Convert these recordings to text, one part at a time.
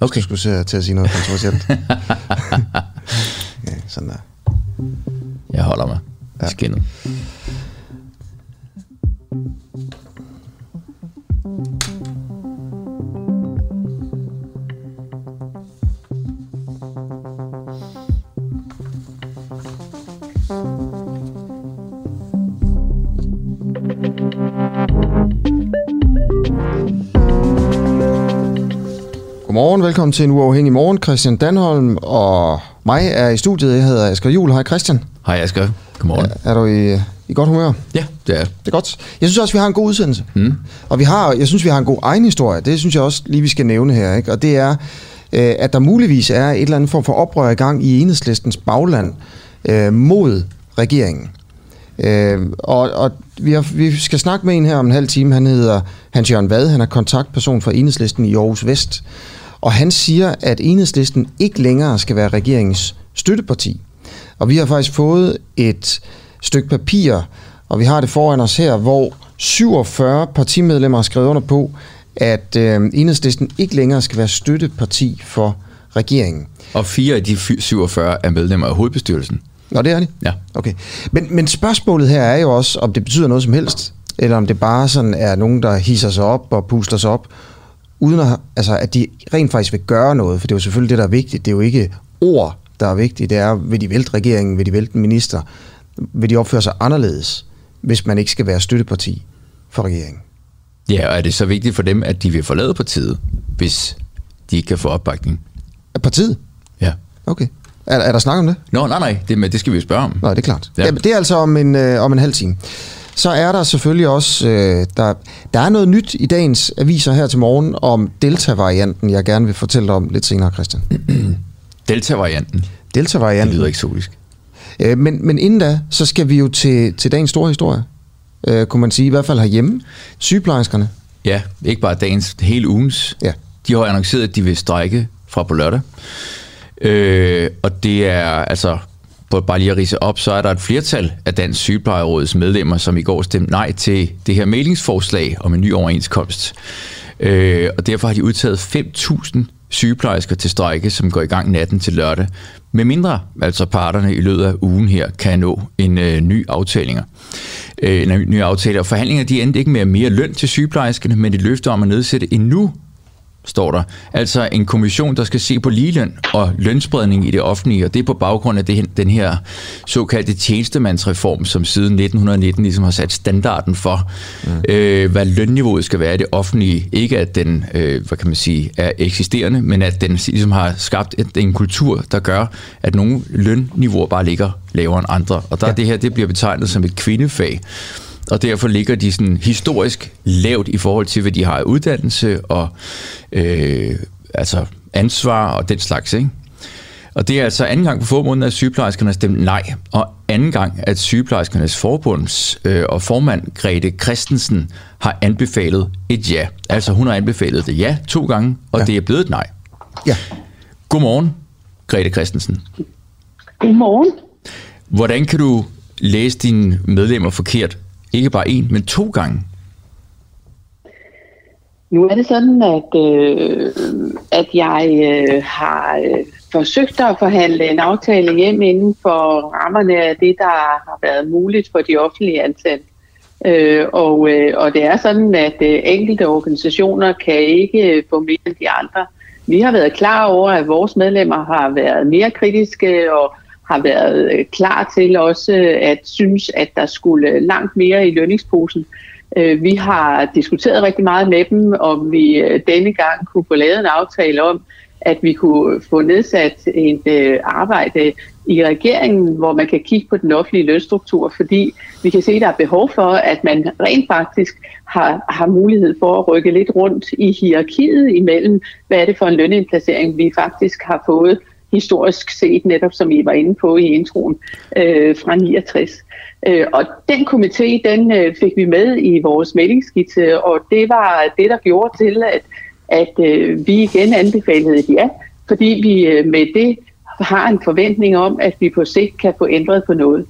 Okay. Du skulle se til at sige noget kontroversielt. ja, sådan der. Jeg holder mig ja. skinnet. Velkommen til en uafhængig morgen. Christian Danholm og mig er i studiet. Jeg hedder Asger Juhl. Hej Christian. Hej Asger. Godmorgen. Er, er du i, i godt humør? Ja, det er Det er godt. Jeg synes også, vi har en god udsendelse. Mm. Og vi har, jeg synes, vi har en god egen historie. Det synes jeg også lige, vi skal nævne her. Ikke? Og det er, øh, at der muligvis er et eller andet form for oprør i gang i enhedslistens bagland øh, mod regeringen. Øh, og og vi, har, vi skal snakke med en her om en halv time. Han hedder Hans Jørgen Vad. Han er kontaktperson for enhedslisten i Aarhus Vest. Og han siger, at enhedslisten ikke længere skal være regeringens støtteparti. Og vi har faktisk fået et stykke papir, og vi har det foran os her, hvor 47 partimedlemmer har skrevet under på, at øh, enhedslisten ikke længere skal være støtteparti for regeringen. Og fire af de 47 er medlemmer af hovedbestyrelsen. Nå, det er de? Ja. Okay. Men, men spørgsmålet her er jo også, om det betyder noget som helst, eller om det bare sådan er nogen, der hisser sig op og puster sig op, uden at, altså, at de rent faktisk vil gøre noget, for det er jo selvfølgelig det, der er vigtigt. Det er jo ikke ord, der er vigtigt. Det er, vil de vælte regeringen, vil de vælte en minister, vil de opføre sig anderledes, hvis man ikke skal være støtteparti for regeringen. Ja, og er det så vigtigt for dem, at de vil forlade partiet, hvis de ikke kan få opbakning? Partiet? Ja. Okay. Er, er der snak om det? Nå, nej, nej, det, det skal vi jo spørge om. Nå, det er klart. Ja. Ja, det er altså om en, øh, om en halv time. Så er der selvfølgelig også, øh, der, der er noget nyt i dagens aviser her til morgen om Delta-varianten, jeg gerne vil fortælle om lidt senere, Christian. Delta-varianten? Delta-varianten. Det lyder eksotisk. Øh, men, men inden da, så skal vi jo til, til dagens store historie, øh, kunne man sige, i hvert fald herhjemme. Sygeplejerskerne. Ja, ikke bare dagens, hele ugens. Ja. De har annonceret, at de vil strække fra på lørdag. Øh, og det er altså på bare lige at rise op, så er der et flertal af Dansk Sygeplejerådets medlemmer, som i går stemte nej til det her meldingsforslag om en ny overenskomst. Øh, og derfor har de udtaget 5.000 sygeplejersker til strejke, som går i gang natten til lørdag. Med mindre altså parterne i løbet af ugen her kan nå en øh, ny aftalinger. Øh, en ny aftale. Og forhandlinger de endte ikke med mere løn til sygeplejerskerne, men et løfte om at nedsætte endnu står der. Altså en kommission, der skal se på ligeløn og lønspredning i det offentlige, og det er på baggrund af det, den her såkaldte tjenestemandsreform, som siden 1919 ligesom har sat standarden for, mm. øh, hvad lønniveauet skal være i det offentlige. Ikke at den, øh, hvad kan man sige, er eksisterende, men at den ligesom har skabt en kultur, der gør, at nogle lønniveauer bare ligger lavere end andre. Og der ja. det her, det bliver betegnet som et kvindefag og derfor ligger de sådan historisk lavt i forhold til, hvad de har af uddannelse og øh, altså ansvar og den slags. Ikke? Og det er altså anden gang på få måneder, at sygeplejerskerne har stemt nej, og anden gang, at sygeplejerskernes forbunds øh, og formand Grete Christensen har anbefalet et ja. Altså hun har anbefalet det ja to gange, og ja. det er blevet et nej. Ja. Godmorgen, Grete Christensen. Godmorgen. Hvordan kan du læse dine medlemmer forkert ikke bare en, men to gange? Nu er det sådan, at, øh, at jeg øh, har øh, forsøgt at forhandle en aftale hjem inden for rammerne af det, der har været muligt for de offentlige ansatte. Øh, og, øh, og det er sådan, at øh, enkelte organisationer kan ikke øh, få mere end de andre. Vi har været klar over, at vores medlemmer har været mere kritiske og har været øh, klar til også øh, at synes, at der skulle langt mere i lønningsposen. Øh, vi har diskuteret rigtig meget med dem, om vi denne gang kunne få lavet en aftale om, at vi kunne få nedsat et arbejde i regeringen, hvor man kan kigge på den offentlige lønstruktur, fordi vi kan se, at der er behov for, at man rent faktisk har, har mulighed for at rykke lidt rundt i hierarkiet imellem, hvad er det for en lønindplacering, vi faktisk har fået historisk set, netop som I var inde på i introen, øh, fra 69. Øh, og den komité, den øh, fik vi med i vores meldingsskitse, og det var det, der gjorde til, at, at øh, vi igen anbefalede et ja, fordi vi øh, med det har en forventning om, at vi på sigt kan få ændret på noget.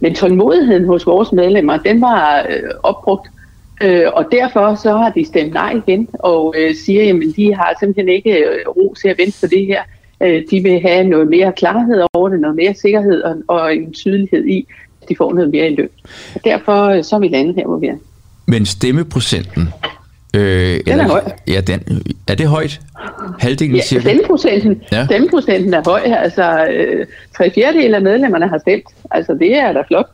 Men tålmodigheden hos vores medlemmer, den var øh, opbrugt Øh, og derfor så har de stemt nej igen, og øh, siger, at de har simpelthen ikke øh, ro til at vente på det her. Øh, de vil have noget mere klarhed over det, noget mere sikkerhed og, og en tydelighed i, at de får noget mere i løn. Og derfor øh, så er vi landet her, hvor vi er. Men stemmeprocenten, Øh, den eller, er høj. Ja, den, er det højt? Halvdelen ja, cirka? Stemmeprocenten, ja. stemmeprocenten er høj. Altså, øh, tre fjerdedel af medlemmerne har stemt. Altså, det er da flot.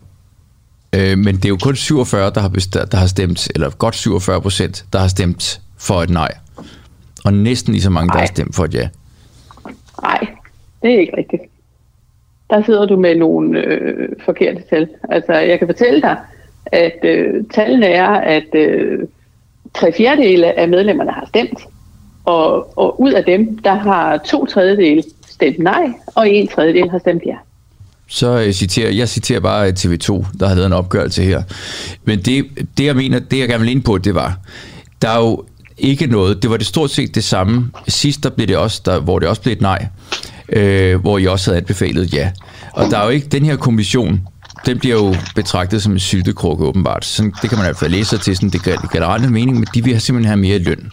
Øh, men det er jo kun 47, der har, bestemt, der har stemt, eller godt 47 procent, der har stemt for et nej. Og næsten lige så mange, der har stemt for et ja. Nej, det er ikke rigtigt. Der sidder du med nogle øh, forkerte tal. Altså, jeg kan fortælle dig, at øh, tallene er, at øh, tre fjerdedele af medlemmerne har stemt, og, og ud af dem, der har to tredjedele stemt nej, og en tredjedel har stemt ja. Så jeg citerer, jeg citerer bare øh, TV2, der har lavet en opgørelse her. Men det, det jeg mener, det jeg gerne vil ind på, det var, der er jo ikke noget, det var det stort set det samme. Sidst der blev det også, der, hvor det også blev et nej, øh, hvor I også havde anbefalet ja. Og der er jo ikke den her kommission, den bliver jo betragtet som en syltekrukke åbenbart. Sådan, det kan man i hvert fald læse sig til, sådan, det gør generelle mening, men de vil simpelthen have mere løn.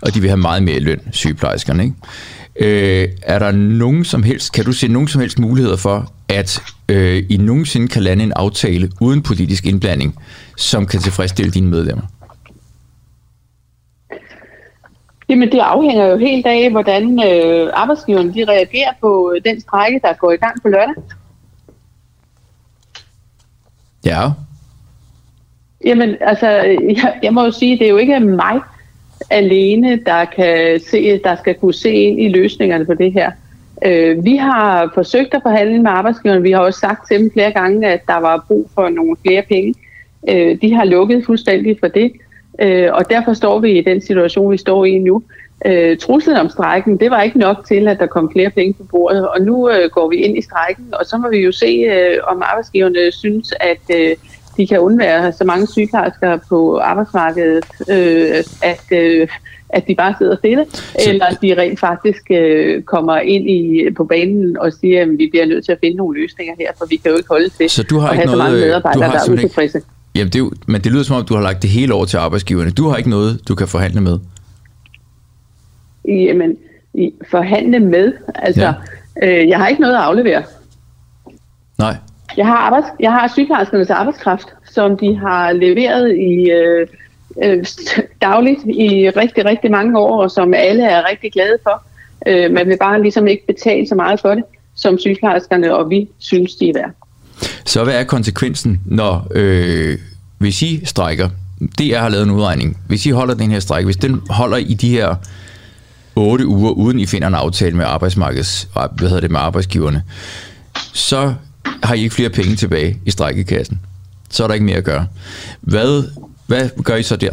Og de vil have meget mere løn, sygeplejerskerne. Ikke? Øh, er der nogen som helst, kan du se nogen som helst muligheder for, at øh, I nogensinde kan lande en aftale uden politisk indblanding, som kan tilfredsstille dine medlemmer? Jamen det afhænger jo helt af, hvordan øh, arbejdsgiverne de reagerer på den strække, der går i gang på lørdag. Ja. Jamen, altså, jeg, jeg må jo sige, det er jo ikke mig alene, der kan se, der skal kunne se ind i løsningerne på det her. Øh, vi har forsøgt at forhandle med arbejdsgiverne. Vi har også sagt til dem flere gange, at der var brug for nogle flere penge. Øh, de har lukket fuldstændig for det, øh, og derfor står vi i den situation, vi står i nu. Øh, truslen om strækken, det var ikke nok til, at der kom flere penge på bordet, og nu øh, går vi ind i strækken, og så må vi jo se, øh, om arbejdsgiverne synes, at øh, de kan undvære så mange sygeplejersker på arbejdsmarkedet, øh, at, øh, at de bare sidder stille, så... eller at de rent faktisk øh, kommer ind i på banen og siger, at vi bliver nødt til at finde nogle løsninger her, for vi kan jo ikke holde til så du har at have ikke noget, så mange medarbejdere, der er utilfredse. Jamen, det er jo, men det lyder som om, du har lagt det hele over til arbejdsgiverne. Du har ikke noget, du kan forhandle med jamen, i forhandle med. Altså, ja. øh, jeg har ikke noget at aflevere. Nej. Jeg har, arbejds, jeg har sygeplejerskernes arbejdskraft, som de har leveret i øh, øh, dagligt i rigtig, rigtig mange år, og som alle er rigtig glade for. Øh, man vil bare ligesom ikke betale så meget for det, som sygeplejerskerne og vi synes, de er værd. Så hvad er konsekvensen, når øh, hvis I strækker? DR har lavet en udregning. Hvis I holder den her strække, hvis den holder i de her 8 uger, uden I finder en aftale med, arbejdsmarkeds, hvad hedder det, med arbejdsgiverne, så har I ikke flere penge tilbage i strækkekassen. Så er der ikke mere at gøre. Hvad, hvad gør I så der?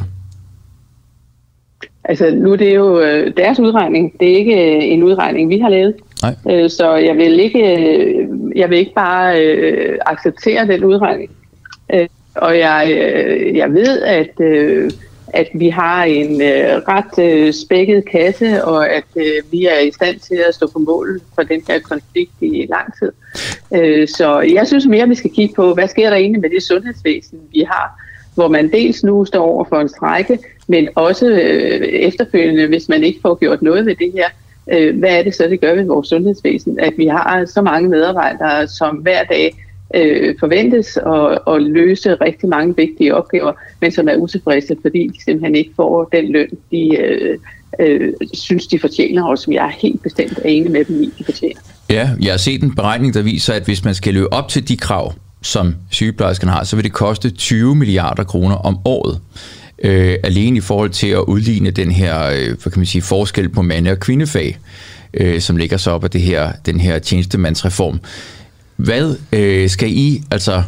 Altså, nu er det jo øh, deres udregning. Det er ikke øh, en udregning, vi har lavet. Nej. Øh, så jeg vil ikke, øh, jeg vil ikke bare øh, acceptere den udregning. Øh, og jeg, jeg ved, at at vi har en øh, ret øh, spækket kasse, og at øh, vi er i stand til at stå på mål for den her konflikt i lang tid. Øh, så jeg synes mere, at vi skal kigge på, hvad sker der egentlig med det sundhedsvæsen, vi har, hvor man dels nu står over for en strække, men også øh, efterfølgende, hvis man ikke får gjort noget ved det her, øh, hvad er det så, det gør ved vores sundhedsvæsen? At vi har så mange medarbejdere, som hver dag øh, forventes at, at løse rigtig mange vigtige opgaver, men som er utilfredse, fordi de simpelthen ikke får den løn, de øh, øh, synes, de fortjener, og som jeg er helt bestemt er enig med dem i, de fortjener. Ja, jeg har set en beregning, der viser, at hvis man skal løbe op til de krav, som sygeplejerskerne har, så vil det koste 20 milliarder kroner om året. Øh, alene i forhold til at udligne den her øh, hvad kan man sige, forskel på mande- og kvindefag, øh, som ligger så op af det her, den her tjenestemandsreform. Hvad øh, skal I, altså,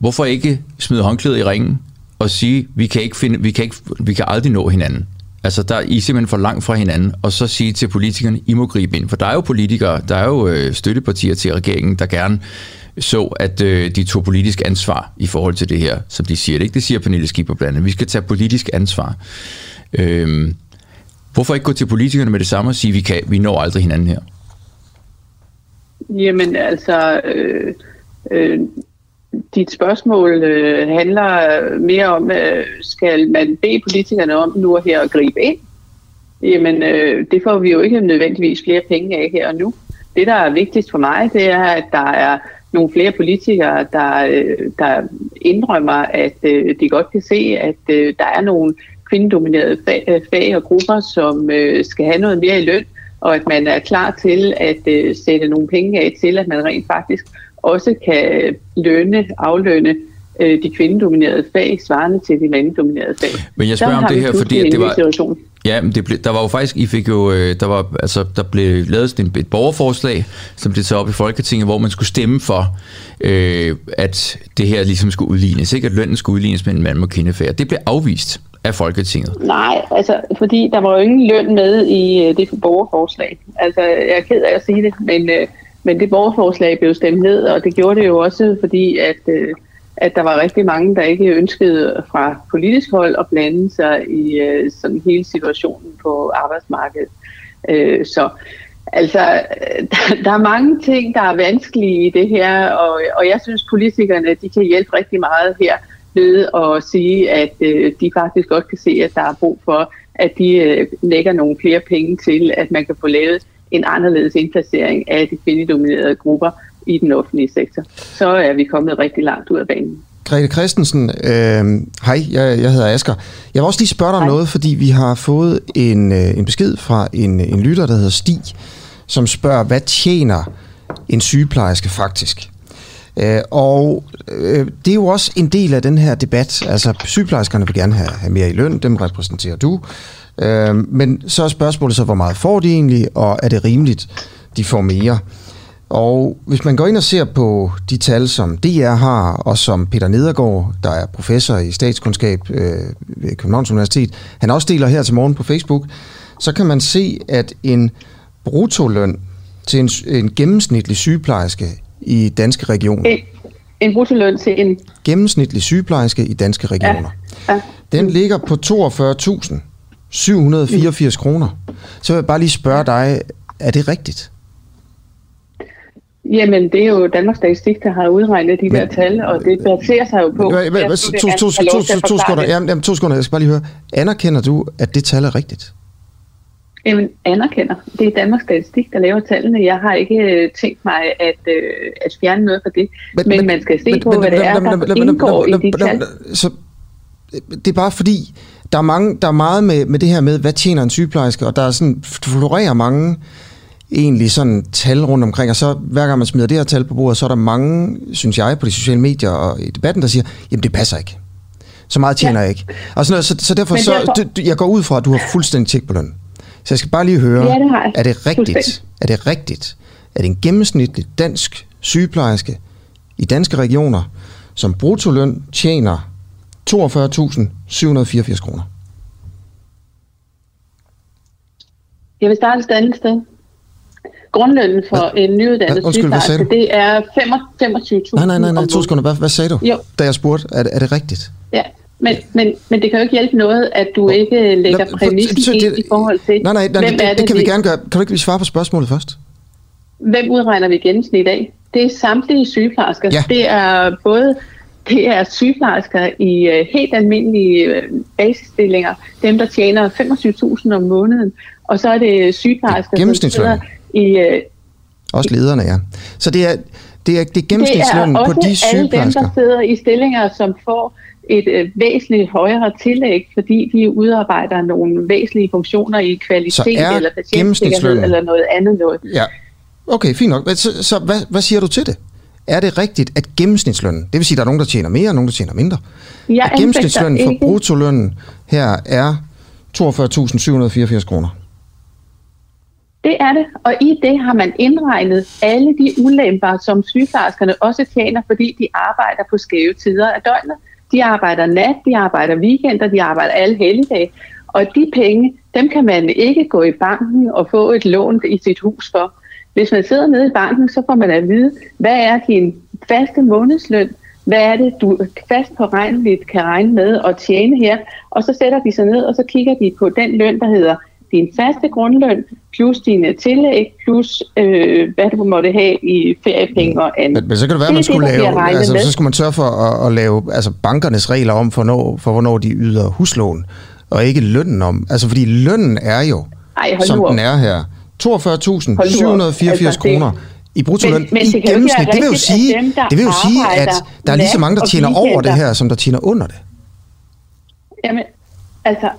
hvorfor ikke smide håndklædet i ringen og sige, vi kan, ikke finde, vi kan, ikke, vi kan aldrig nå hinanden? Altså, der er I simpelthen for langt fra hinanden, og så sige til politikerne, I må gribe ind. For der er jo politikere, der er jo øh, støttepartier til regeringen, der gerne så, at øh, de tog politisk ansvar i forhold til det her, som de siger. Det ikke det siger Pernille Skipper blandt andet. Vi skal tage politisk ansvar. Øh, hvorfor ikke gå til politikerne med det samme og sige, vi, kan, vi når aldrig hinanden her? Jamen altså, øh, øh, dit spørgsmål øh, handler mere om, øh, skal man bede politikerne om nu og her at gribe ind? Jamen, øh, det får vi jo ikke nødvendigvis flere penge af her og nu. Det, der er vigtigst for mig, det er, at der er nogle flere politikere, der, øh, der indrømmer, at øh, de godt kan se, at øh, der er nogle kvindedominerede fag, øh, fag og grupper, som øh, skal have noget mere i løn, og at man er klar til at øh, sætte nogle penge af til, at man rent faktisk også kan lønne, aflønne øh, de kvindedominerede fag, svarende til de mandedominerede fag. Men jeg spørger om det her, fordi det var... Situation. Ja, men det ble, der var jo faktisk, I fik jo, øh, der var, altså, der blev lavet et, et borgerforslag, som blev taget op i Folketinget, hvor man skulle stemme for, øh, at det her ligesom skulle udlignes, ikke? At lønnen skulle udlignes med en mand og kvindefag. Det blev afvist af Folketinget? Nej, altså, fordi der var jo ingen løn med i øh, det borgerforslag. Altså, jeg er ked af at sige det, men, øh, men det borgerforslag blev stemt ned, og det gjorde det jo også, fordi at, øh, at der var rigtig mange, der ikke ønskede fra politisk hold at blande sig i øh, sådan hele situationen på arbejdsmarkedet. Øh, så altså, der, der er mange ting, der er vanskelige i det her, og, og jeg synes, politikerne de kan hjælpe rigtig meget her ved at sige, at øh, de faktisk godt kan se, at der er brug for, at de øh, lægger nogle flere penge til, at man kan få lavet en anderledes indplacering af de kvindedominerede grupper i den offentlige sektor. Så er vi kommet rigtig langt ud af banen. Grete Christensen, øh, hej, jeg, jeg hedder Asker. Jeg vil også lige spørge dig hej. noget, fordi vi har fået en, øh, en besked fra en, en lytter, der hedder Stig, som spørger, hvad tjener en sygeplejerske faktisk? Øh, og øh, det er jo også en del af den her debat. Altså, sygeplejerskerne vil gerne have, have mere i løn, dem repræsenterer du. Øh, men så er spørgsmålet så, hvor meget får de egentlig, og er det rimeligt, de får mere? Og hvis man går ind og ser på de tal, som DR har, og som Peter Nedergaard, der er professor i statskundskab øh, ved Københavns Universitet, han også deler her til morgen på Facebook, så kan man se, at en brutoløn til en, en gennemsnitlig sygeplejerske i danske regioner. En, en bruttoløn til en... Gennemsnitlig sygeplejerske i danske regioner. Ja. Ja. Den ligger på 42.784 kroner. Så vil jeg bare lige spørge dig, er det rigtigt? Jamen, det er jo Danmarks Statistik, der har udregnet de men, der tal, og det baserer sig jo på... To sekunder, jamen, to sekunder, jeg skal bare lige høre. Anerkender du, at det tal er rigtigt? Jamen, anerkender. Det er Danmarks Statistik, der laver tallene. Jeg har ikke øh, tænkt mig at, øh, at fjerne noget fra det. Men, men man skal se men, på, men, hvad det er, der indgår i de tal. Så det er bare fordi, der er, mange, der er meget med, med det her med, hvad tjener en sygeplejerske, og der er sådan, florerer mange egentlig sådan tal rundt omkring, og så hver gang man smider det her tal på bordet, så er der mange, synes jeg, på de sociale medier og i debatten, der siger, jamen det passer ikke. Så meget tjener ja. jeg ikke. Og sådan noget, så, så derfor, derfor... så, jeg går ud fra, at du har fuldstændig tjek på løn. Så jeg skal bare lige høre, ja, det har jeg. er det rigtigt, er det rigtigt, at en gennemsnitlig dansk sygeplejerske i danske regioner, som bruttoløn tjener 42.784 kroner? Jeg vil starte et andet sted. Grundlønnen for hvad? en nyuddannet Undskyld, sygeplejerske, det er 25.000 Nej, nej, nej, nej, to sekunder. Hvad, hvad sagde du, jo. da jeg spurgte? Er, er det rigtigt? Ja, men, men, men det kan jo ikke hjælpe noget, at du ikke lægger præmissen ind i forhold til, nej, nej, nej, hvem det, er det, det kan vi gerne gøre. Kan du ikke svare på spørgsmålet først? Hvem udregner vi gennemsnit af? Det er samtlige sygeplejersker. Ja. Det er både det er sygeplejersker i uh, helt almindelige uh, basisstillinger, dem der tjener 25.000 om måneden, og så er det sygeplejersker, sidder i... Uh, Også lederne, ja. Så det er, det er, det er gennemsnitslønnen på de sygeplejersker. Er alle dem, der sidder i stillinger, som får et øh, væsentligt højere tillæg, fordi de udarbejder nogle væsentlige funktioner i kvalitet eller patientsikkerhed eller noget andet noget. Ja. Okay, fint nok. Så, så hvad, hvad siger du til det? Er det rigtigt, at gennemsnitslønnen, det vil sige, at der er nogen, der tjener mere, og nogen, der tjener mindre, jeg at gennemsnitslønnen for bruttolønnen her er 42.784 kroner? Det er det, og i det har man indregnet alle de ulemper, som sygeplejerskerne også tjener, fordi de arbejder på skæve tider af døgnet. De arbejder nat, de arbejder weekender, de arbejder alle helligdage. Og de penge, dem kan man ikke gå i banken og få et lån i sit hus for. Hvis man sidder nede i banken, så får man at vide, hvad er din faste månedsløn? Hvad er det, du fast på regnligt kan regne med at tjene her? Og så sætter de sig ned, og så kigger de på den løn, der hedder din faste grundløn, plus dine tillæg, plus øh, hvad du måtte have i feriepenge og andet. Men, men så kan det være, at man skulle det, lave, altså, så skulle man sørge for at, at lave altså, bankernes regler om, for, når, for hvornår de yder huslån, og ikke lønnen om. Altså, fordi lønnen er jo, Ej, som den er her, 42.784 altså, kroner i bruttoløn men, men i gennemsnit. Det vil jo sige, dem, det vil jo sige at der er lige så mange, der tjener over det her, som der tjener under det. Jamen, altså,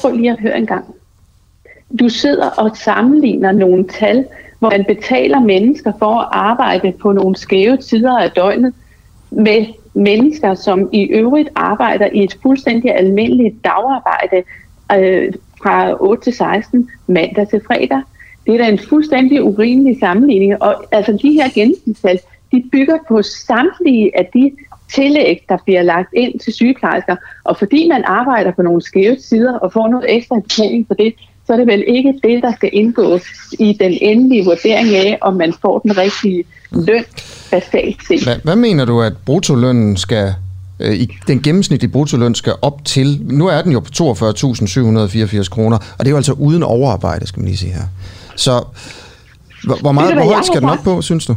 prøv lige at høre en gang. Du sidder og sammenligner nogle tal, hvor man betaler mennesker for at arbejde på nogle skæve tider af døgnet, med mennesker, som i øvrigt arbejder i et fuldstændig almindeligt dagarbejde øh, fra 8 til 16 mandag til fredag. Det er da en fuldstændig urimelig sammenligning. Og altså de her gennemsnitstal, de bygger på samtlige af de tillæg, der bliver lagt ind til sygeplejersker. Og fordi man arbejder på nogle skæve sider og får noget ekstra betaling for det, så er det vel ikke det, der skal indgå i den endelige vurdering af, om man får den rigtige løn basalt set. Hvad, hvad mener du, at bruttolønnen skal øh, i den gennemsnitlige bruttoløn skal op til, nu er den jo på 42.784 kroner, og det er jo altså uden overarbejde, skal man lige sige her. Så hvor, hvor meget, hvor højt skal den op på, synes du?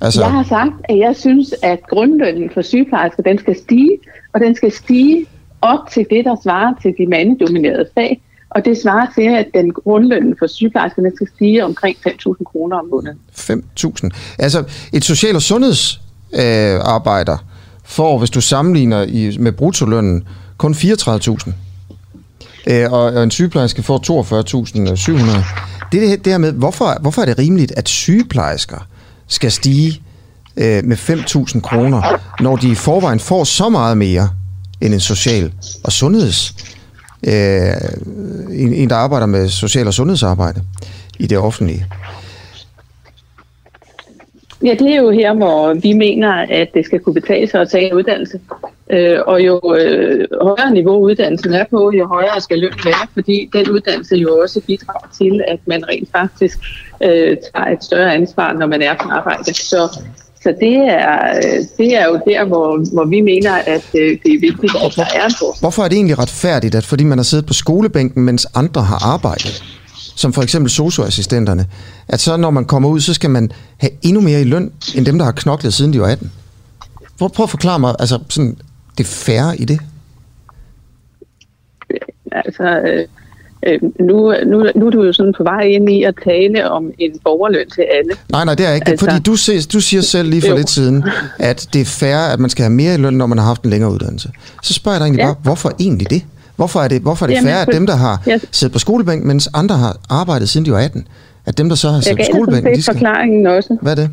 Altså... Jeg har sagt, at jeg synes, at grundlønnen for sygeplejersker, den skal stige, og den skal stige op til det, der svarer til de mandedominerede fag. Og det svarer til, at den grundlønnen for sygeplejerskerne skal stige omkring 5.000 kroner om måneden. 5.000? Altså et social- og sundhedsarbejder øh, får, hvis du sammenligner i, med bruttolønnen, kun 34.000. Øh, og, og en sygeplejerske får 42.700. Det, det, det her med, hvorfor, hvorfor er det rimeligt, at sygeplejersker skal stige øh, med 5.000 kroner, når de i forvejen får så meget mere end en social- og sundheds øh, en, en, der arbejder med social- og sundhedsarbejde i det offentlige. Ja, det er jo her, hvor vi mener, at det skal kunne betale sig at tage en uddannelse. Øh, og jo øh, højere niveau uddannelsen er på, jo højere skal løn være, fordi den uddannelse jo også bidrager til, at man rent faktisk øh, tager et større ansvar, når man er på arbejde. Så, så det, er, øh, det er jo der, hvor, hvor vi mener, at øh, det er vigtigt, at der er en forskel. Hvorfor er det egentlig retfærdigt, at fordi man har siddet på skolebænken, mens andre har arbejdet, som for eksempel socioassistenterne, at så når man kommer ud, så skal man have endnu mere i løn, end dem, der har knoklet siden de var 18? Prøv, prøv at forklare mig altså, sådan, det færre i det. Altså, øh, Øh, nu, nu, nu er du jo sådan på vej ind i at tale om en borgerløn til alle. Nej, nej, det er ikke altså, fordi du, ses, du siger selv lige for jo. lidt siden, at det er fair, at man skal have mere i løn, når man har haft en længere uddannelse. Så spørger jeg dig egentlig ja. bare, hvorfor egentlig det? Hvorfor er det, hvorfor er det Jamen, fair, at dem, der har yes. siddet på skolebænk, mens andre har arbejdet siden de var 18, at dem, der så har siddet på skolebænk... Jeg gav forklaringen også. Hvad er det?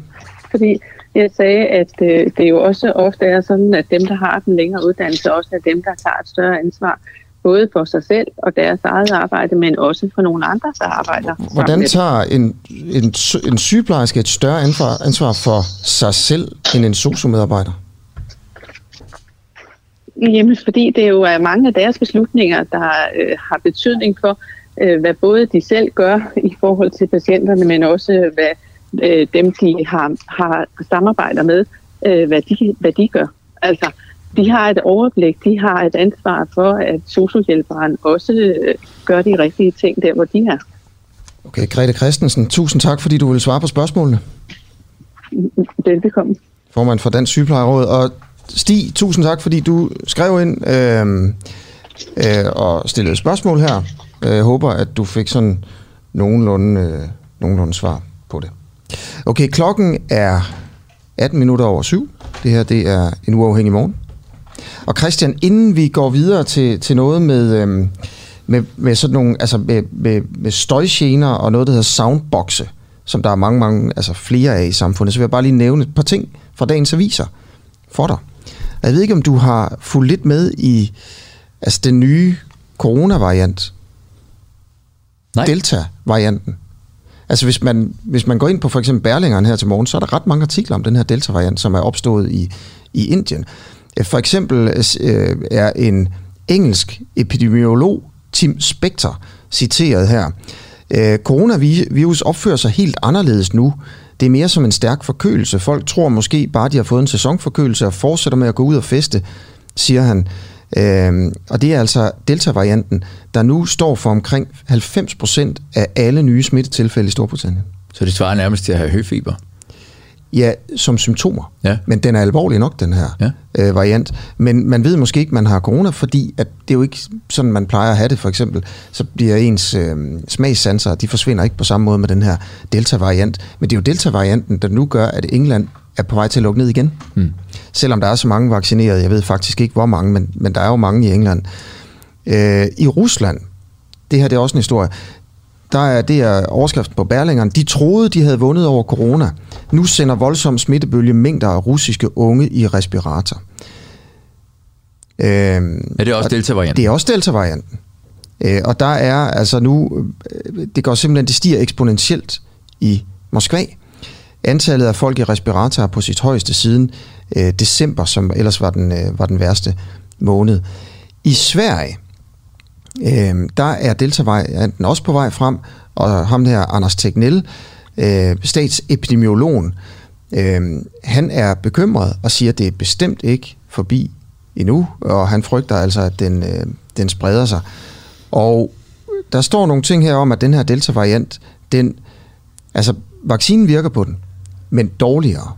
Fordi jeg sagde, at øh, det jo også ofte er sådan, at dem, der har den længere uddannelse, også er dem, der tager et større ansvar både for sig selv og deres eget arbejde, men også for nogle andre, der arbejder. Hvordan tager en, en, en sygeplejerske et større ansvar, ansvar for sig selv end en sociomedarbejder? Jamen, fordi det jo er mange af deres beslutninger, der øh, har betydning for, øh, hvad både de selv gør i forhold til patienterne, men også hvad øh, dem, de har, har samarbejder med, øh, hvad, de, hvad de gør. Altså, de har et overblik, de har et ansvar for, at sociohjælperen også øh, gør de rigtige ting der, hvor de er. Okay, Grete Christensen, tusind tak, fordi du ville svare på spørgsmålene. Velbekomme. Formand for Dansk Sygeplejeråd. Og Stig, tusind tak, fordi du skrev ind øh, øh, og stillede spørgsmål her. Jeg håber, at du fik sådan nogenlunde, øh, nogenlunde svar på det. Okay, klokken er 18 minutter over syv. Det her det er en uafhængig morgen. Og Christian, inden vi går videre til, til noget med, øhm, med, med sådan nogle, altså med, med, med støjgener og noget, der hedder soundboxe, som der er mange, mange, altså flere af i samfundet, så vil jeg bare lige nævne et par ting fra dagens aviser for dig. Jeg ved ikke, om du har fulgt lidt med i altså den nye coronavariant. Nej. Delta-varianten. Altså hvis man, hvis man går ind på for eksempel Berlingeren her til morgen, så er der ret mange artikler om den her Delta-variant, som er opstået i, i Indien. For eksempel øh, er en engelsk epidemiolog, Tim Spector, citeret her. Øh, coronavirus opfører sig helt anderledes nu. Det er mere som en stærk forkølelse. Folk tror måske bare, de har fået en sæsonforkølelse og fortsætter med at gå ud og feste, siger han. Øh, og det er altså Delta-varianten, der nu står for omkring 90% af alle nye smittetilfælde i Storbritannien. Så det svarer nærmest til at have høfeber? Ja, som symptomer. Ja. Men den er alvorlig nok, den her Ja. øh, variant. Men man ved måske ikke, man har corona, fordi at det er jo ikke sådan, man plejer at have det. For eksempel, så bliver ens øh, smagssanser, de forsvinder ikke på samme måde med den her Delta-variant. Men det er jo Delta-varianten, der nu gør, at England er på vej til at lukke ned igen. Mm. Selvom der er så mange vaccinerede, jeg ved faktisk ikke, hvor mange, men, men der er jo mange i England. Øh, I Rusland, det her det er også en historie, der er, det er overskriften på Berlingeren. De troede, de havde vundet over corona. Nu sender voldsom smittebølge mængder af russiske unge i respirator. Øhm, Er det også og Delta-varianten? Det er også Delta-varianten. Øh, og der er altså nu, øh, det går simpelthen, det stiger eksponentielt i Moskva. Antallet af folk i respirator er på sit højeste siden øh, december, som ellers var den, øh, var den værste måned. I Sverige, øh, der er Delta-varianten også på vej frem, og ham her, Anders Tegnell, øh, statsepidemiologen, øh, han er bekymret og siger, at det er bestemt ikke forbi endnu, og han frygter altså, at den, øh, den spreder sig. Og der står nogle ting her om, at den her Delta-variant, den, altså vaccinen virker på den, men dårligere.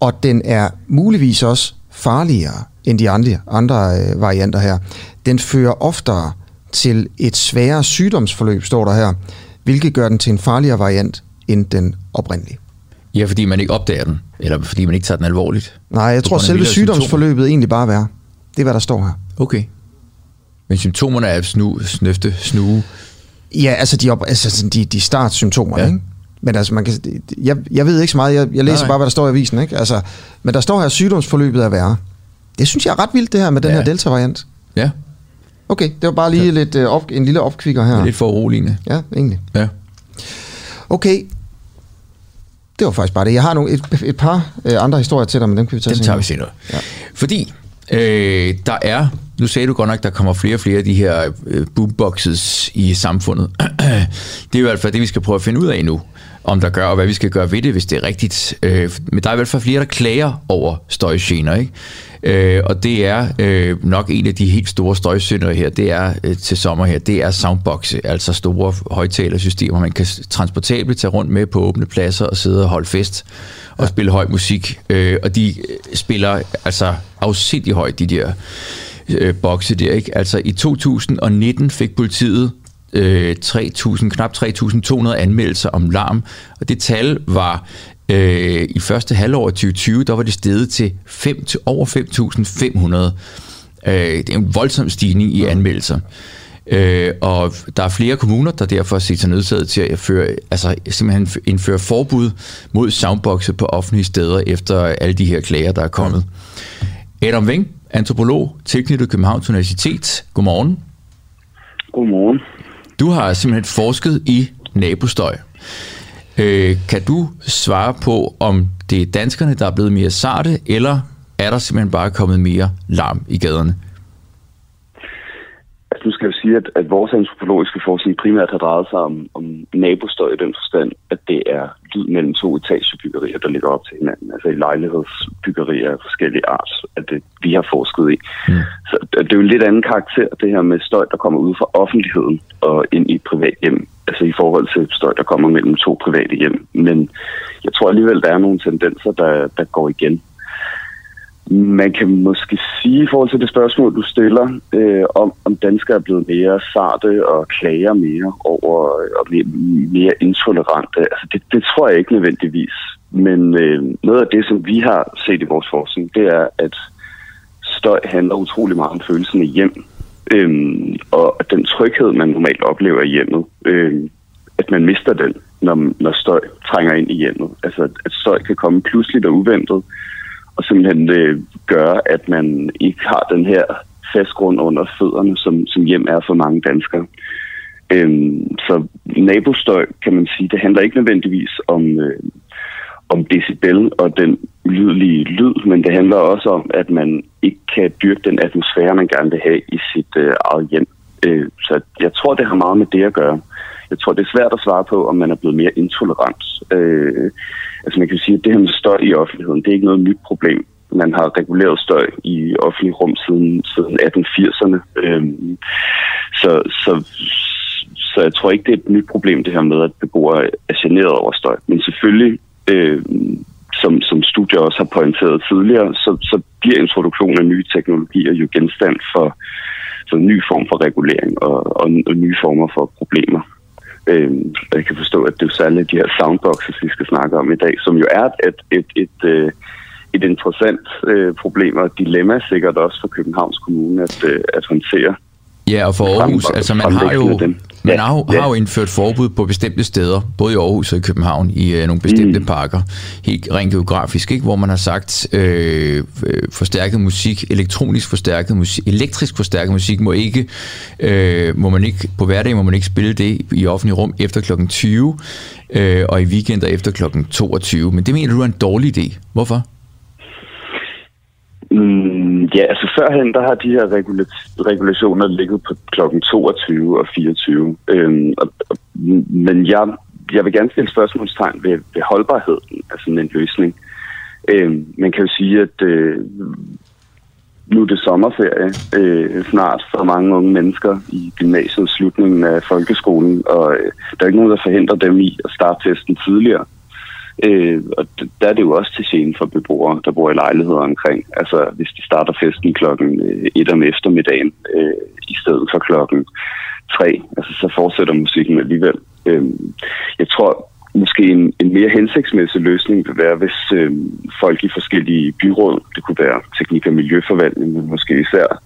Og den er muligvis også farligere end de andre, andre øh, varianter her. Den fører oftere til et sværere sygdomsforløb, står der her, hvilket gør den til en farligere variant end den oprindelige. Ja, fordi man ikke opdager den, eller fordi man ikke tager den alvorligt. Nej, jeg tror selve mildere symptomer. sygdomsforløbet egentlig bare er værre. Det er, hvad der står her. Okay. Men symptomerne er snu, snøfte, snue. Ja, altså de, op, altså sådan de, de startsymptomer, Ja. ja. ikke? Men altså, man kan, jeg, jeg ved ikke så meget, jeg, jeg læser Nej. bare, hvad der står i avisen, ikke? Altså, men der står her, at sygdomsforløbet er værre. Det synes jeg er ret vildt, det her med den Ja. her Delta-variant. Ja, Okay, det var bare lige lidt, øh, op, en lille opkvikker her. lidt for uroligende. Ja, egentlig. Ja. Okay, det var faktisk bare det. Jeg har nogle, et, et par øh, andre historier til dig, men dem kan vi tage Dem tager vi senere. Ja. Fordi øh, der er, nu sagde du godt nok, der kommer flere og flere af de her øh, boomboxes i samfundet. det er i hvert fald det, vi skal prøve at finde ud af nu, om der gør, og hvad vi skal gøre ved det, hvis det er rigtigt. Øh, men der er i hvert fald flere, der klager over støjgener, ikke? Øh, og det er øh, nok en af de helt store støjsyndere her, det er øh, til sommer her, det er soundboxe, altså store højtalersystemer, man kan transportabelt tage rundt med på åbne pladser og sidde og holde fest og ja. spille høj musik. Øh, og de øh, spiller altså afsindig højt, de der øh, bokse der, ikke? Altså i 2019 fik politiet øh, 3.000, knap 3.200 anmeldelser om larm, og det tal var øh, i første halvår af 2020, der var det steget til, 5, til over 5.500. Øh, det er en voldsom stigning i anmeldelser. Øh, og der er flere kommuner, der derfor set sig nødsaget til at føre, altså simpelthen indføre forbud mod soundboxe på offentlige steder efter alle de her klager, der er kommet. Adam Weng, antropolog, tilknyttet Københavns Universitet. Godmorgen. Godmorgen. Du har simpelthen forsket i nabostøj. Øh, kan du svare på, om det er danskerne, der er blevet mere sarte, eller er der simpelthen bare kommet mere larm i gaderne? Nu skal jeg sige, at, at vores antropologiske forskning primært har drejet sig om, om nabostøj i den forstand, at det er lyd mellem to etagebyggerier, der ligger op til hinanden. Altså i lejlighedsbyggerier af forskellige art, at det vi har forsket i. Mm. Så det er jo en lidt anden karakter, det her med støj, der kommer ud fra offentligheden og ind i et privat hjem. Altså i forhold til støj, der kommer mellem to private hjem. Men jeg tror alligevel, der er nogle tendenser, der, der går igen. Man kan måske sige i forhold til det spørgsmål, du stiller, øh, om, om danskere er blevet mere sarte og klager mere over øh, og mere, mere intolerante. Altså det, det tror jeg ikke nødvendigvis. Men øh, noget af det, som vi har set i vores forskning, det er, at støj handler utrolig meget om følelsen af hjem. Øhm, og den tryghed, man normalt oplever i hjemmet, øhm, at man mister den, når, når støj trænger ind i hjemmet. Altså at støj kan komme pludseligt og uventet, og simpelthen øh, gøre, at man ikke har den her fast grund under fødderne, som, som hjem er for mange danskere. Øhm, så nabostøj, kan man sige, det handler ikke nødvendigvis om, øh, om decibel og den lydlige lyd, men det handler også om, at man ikke kan dyrke den atmosfære, man gerne vil have i sit øh, eget hjem. Øh, så jeg tror, det har meget med det at gøre. Jeg tror, det er svært at svare på, om man er blevet mere intolerant. Øh, altså man kan sige, at det her med støj i offentligheden, det er ikke noget nyt problem. man har reguleret støj i offentlig rum siden, siden 1880'erne. Øh, så, så, så jeg tror ikke, det er et nyt problem, det her med, at beboere er generet over støj. Men selvfølgelig, øh, som, som studier også har pointeret tidligere, så, så bliver introduktionen af nye teknologier jo genstand for, for en ny form for regulering og, og, og nye former for problemer. Øh, jeg kan forstå, at det er særligt de her soundboxes, vi skal snakke om i dag, som jo er et, et, et, et, øh, et interessant øh, problem og dilemma sikkert også for Københavns Kommune at, øh, at håndtere. Ja, og for Aarhus, altså man har jo, man har, jo, ja. har jo indført forbud på bestemte steder, både i Aarhus og i København, i uh, nogle bestemte mm. parker, helt rent geografisk, ikke? hvor man har sagt, øh, forstærket musik, elektronisk forstærket musik, elektrisk forstærket musik må ikke, øh, må man ikke, på hverdag må man ikke spille det i offentlig rum efter kl. 20, øh, og i weekender efter kl. 22. Men det mener du er en dårlig idé. Hvorfor? Mm, ja, altså førhen, der har de her regula- regulationer ligget på klokken 22 og 24. Øhm, og, og, men jeg, jeg vil gerne stille spørgsmålstegn ved, ved holdbarheden af sådan en løsning. Øhm, man kan jo sige, at øh, nu er det sommerferie øh, snart for mange unge mennesker i gymnasiet slutningen af folkeskolen, og øh, der er ikke nogen, der forhindrer dem i at starte testen tidligere. Øh, og der er det jo også til scene for beboere, der bor i lejligheder omkring. Altså hvis de starter festen klokken øh, et om eftermiddagen øh, i stedet for klokken tre, altså så fortsætter musikken alligevel. Øh, jeg tror måske en, en mere hensigtsmæssig løsning vil være, hvis øh, folk i forskellige byråd, det kunne være teknik- og miljøforvaltning, men måske især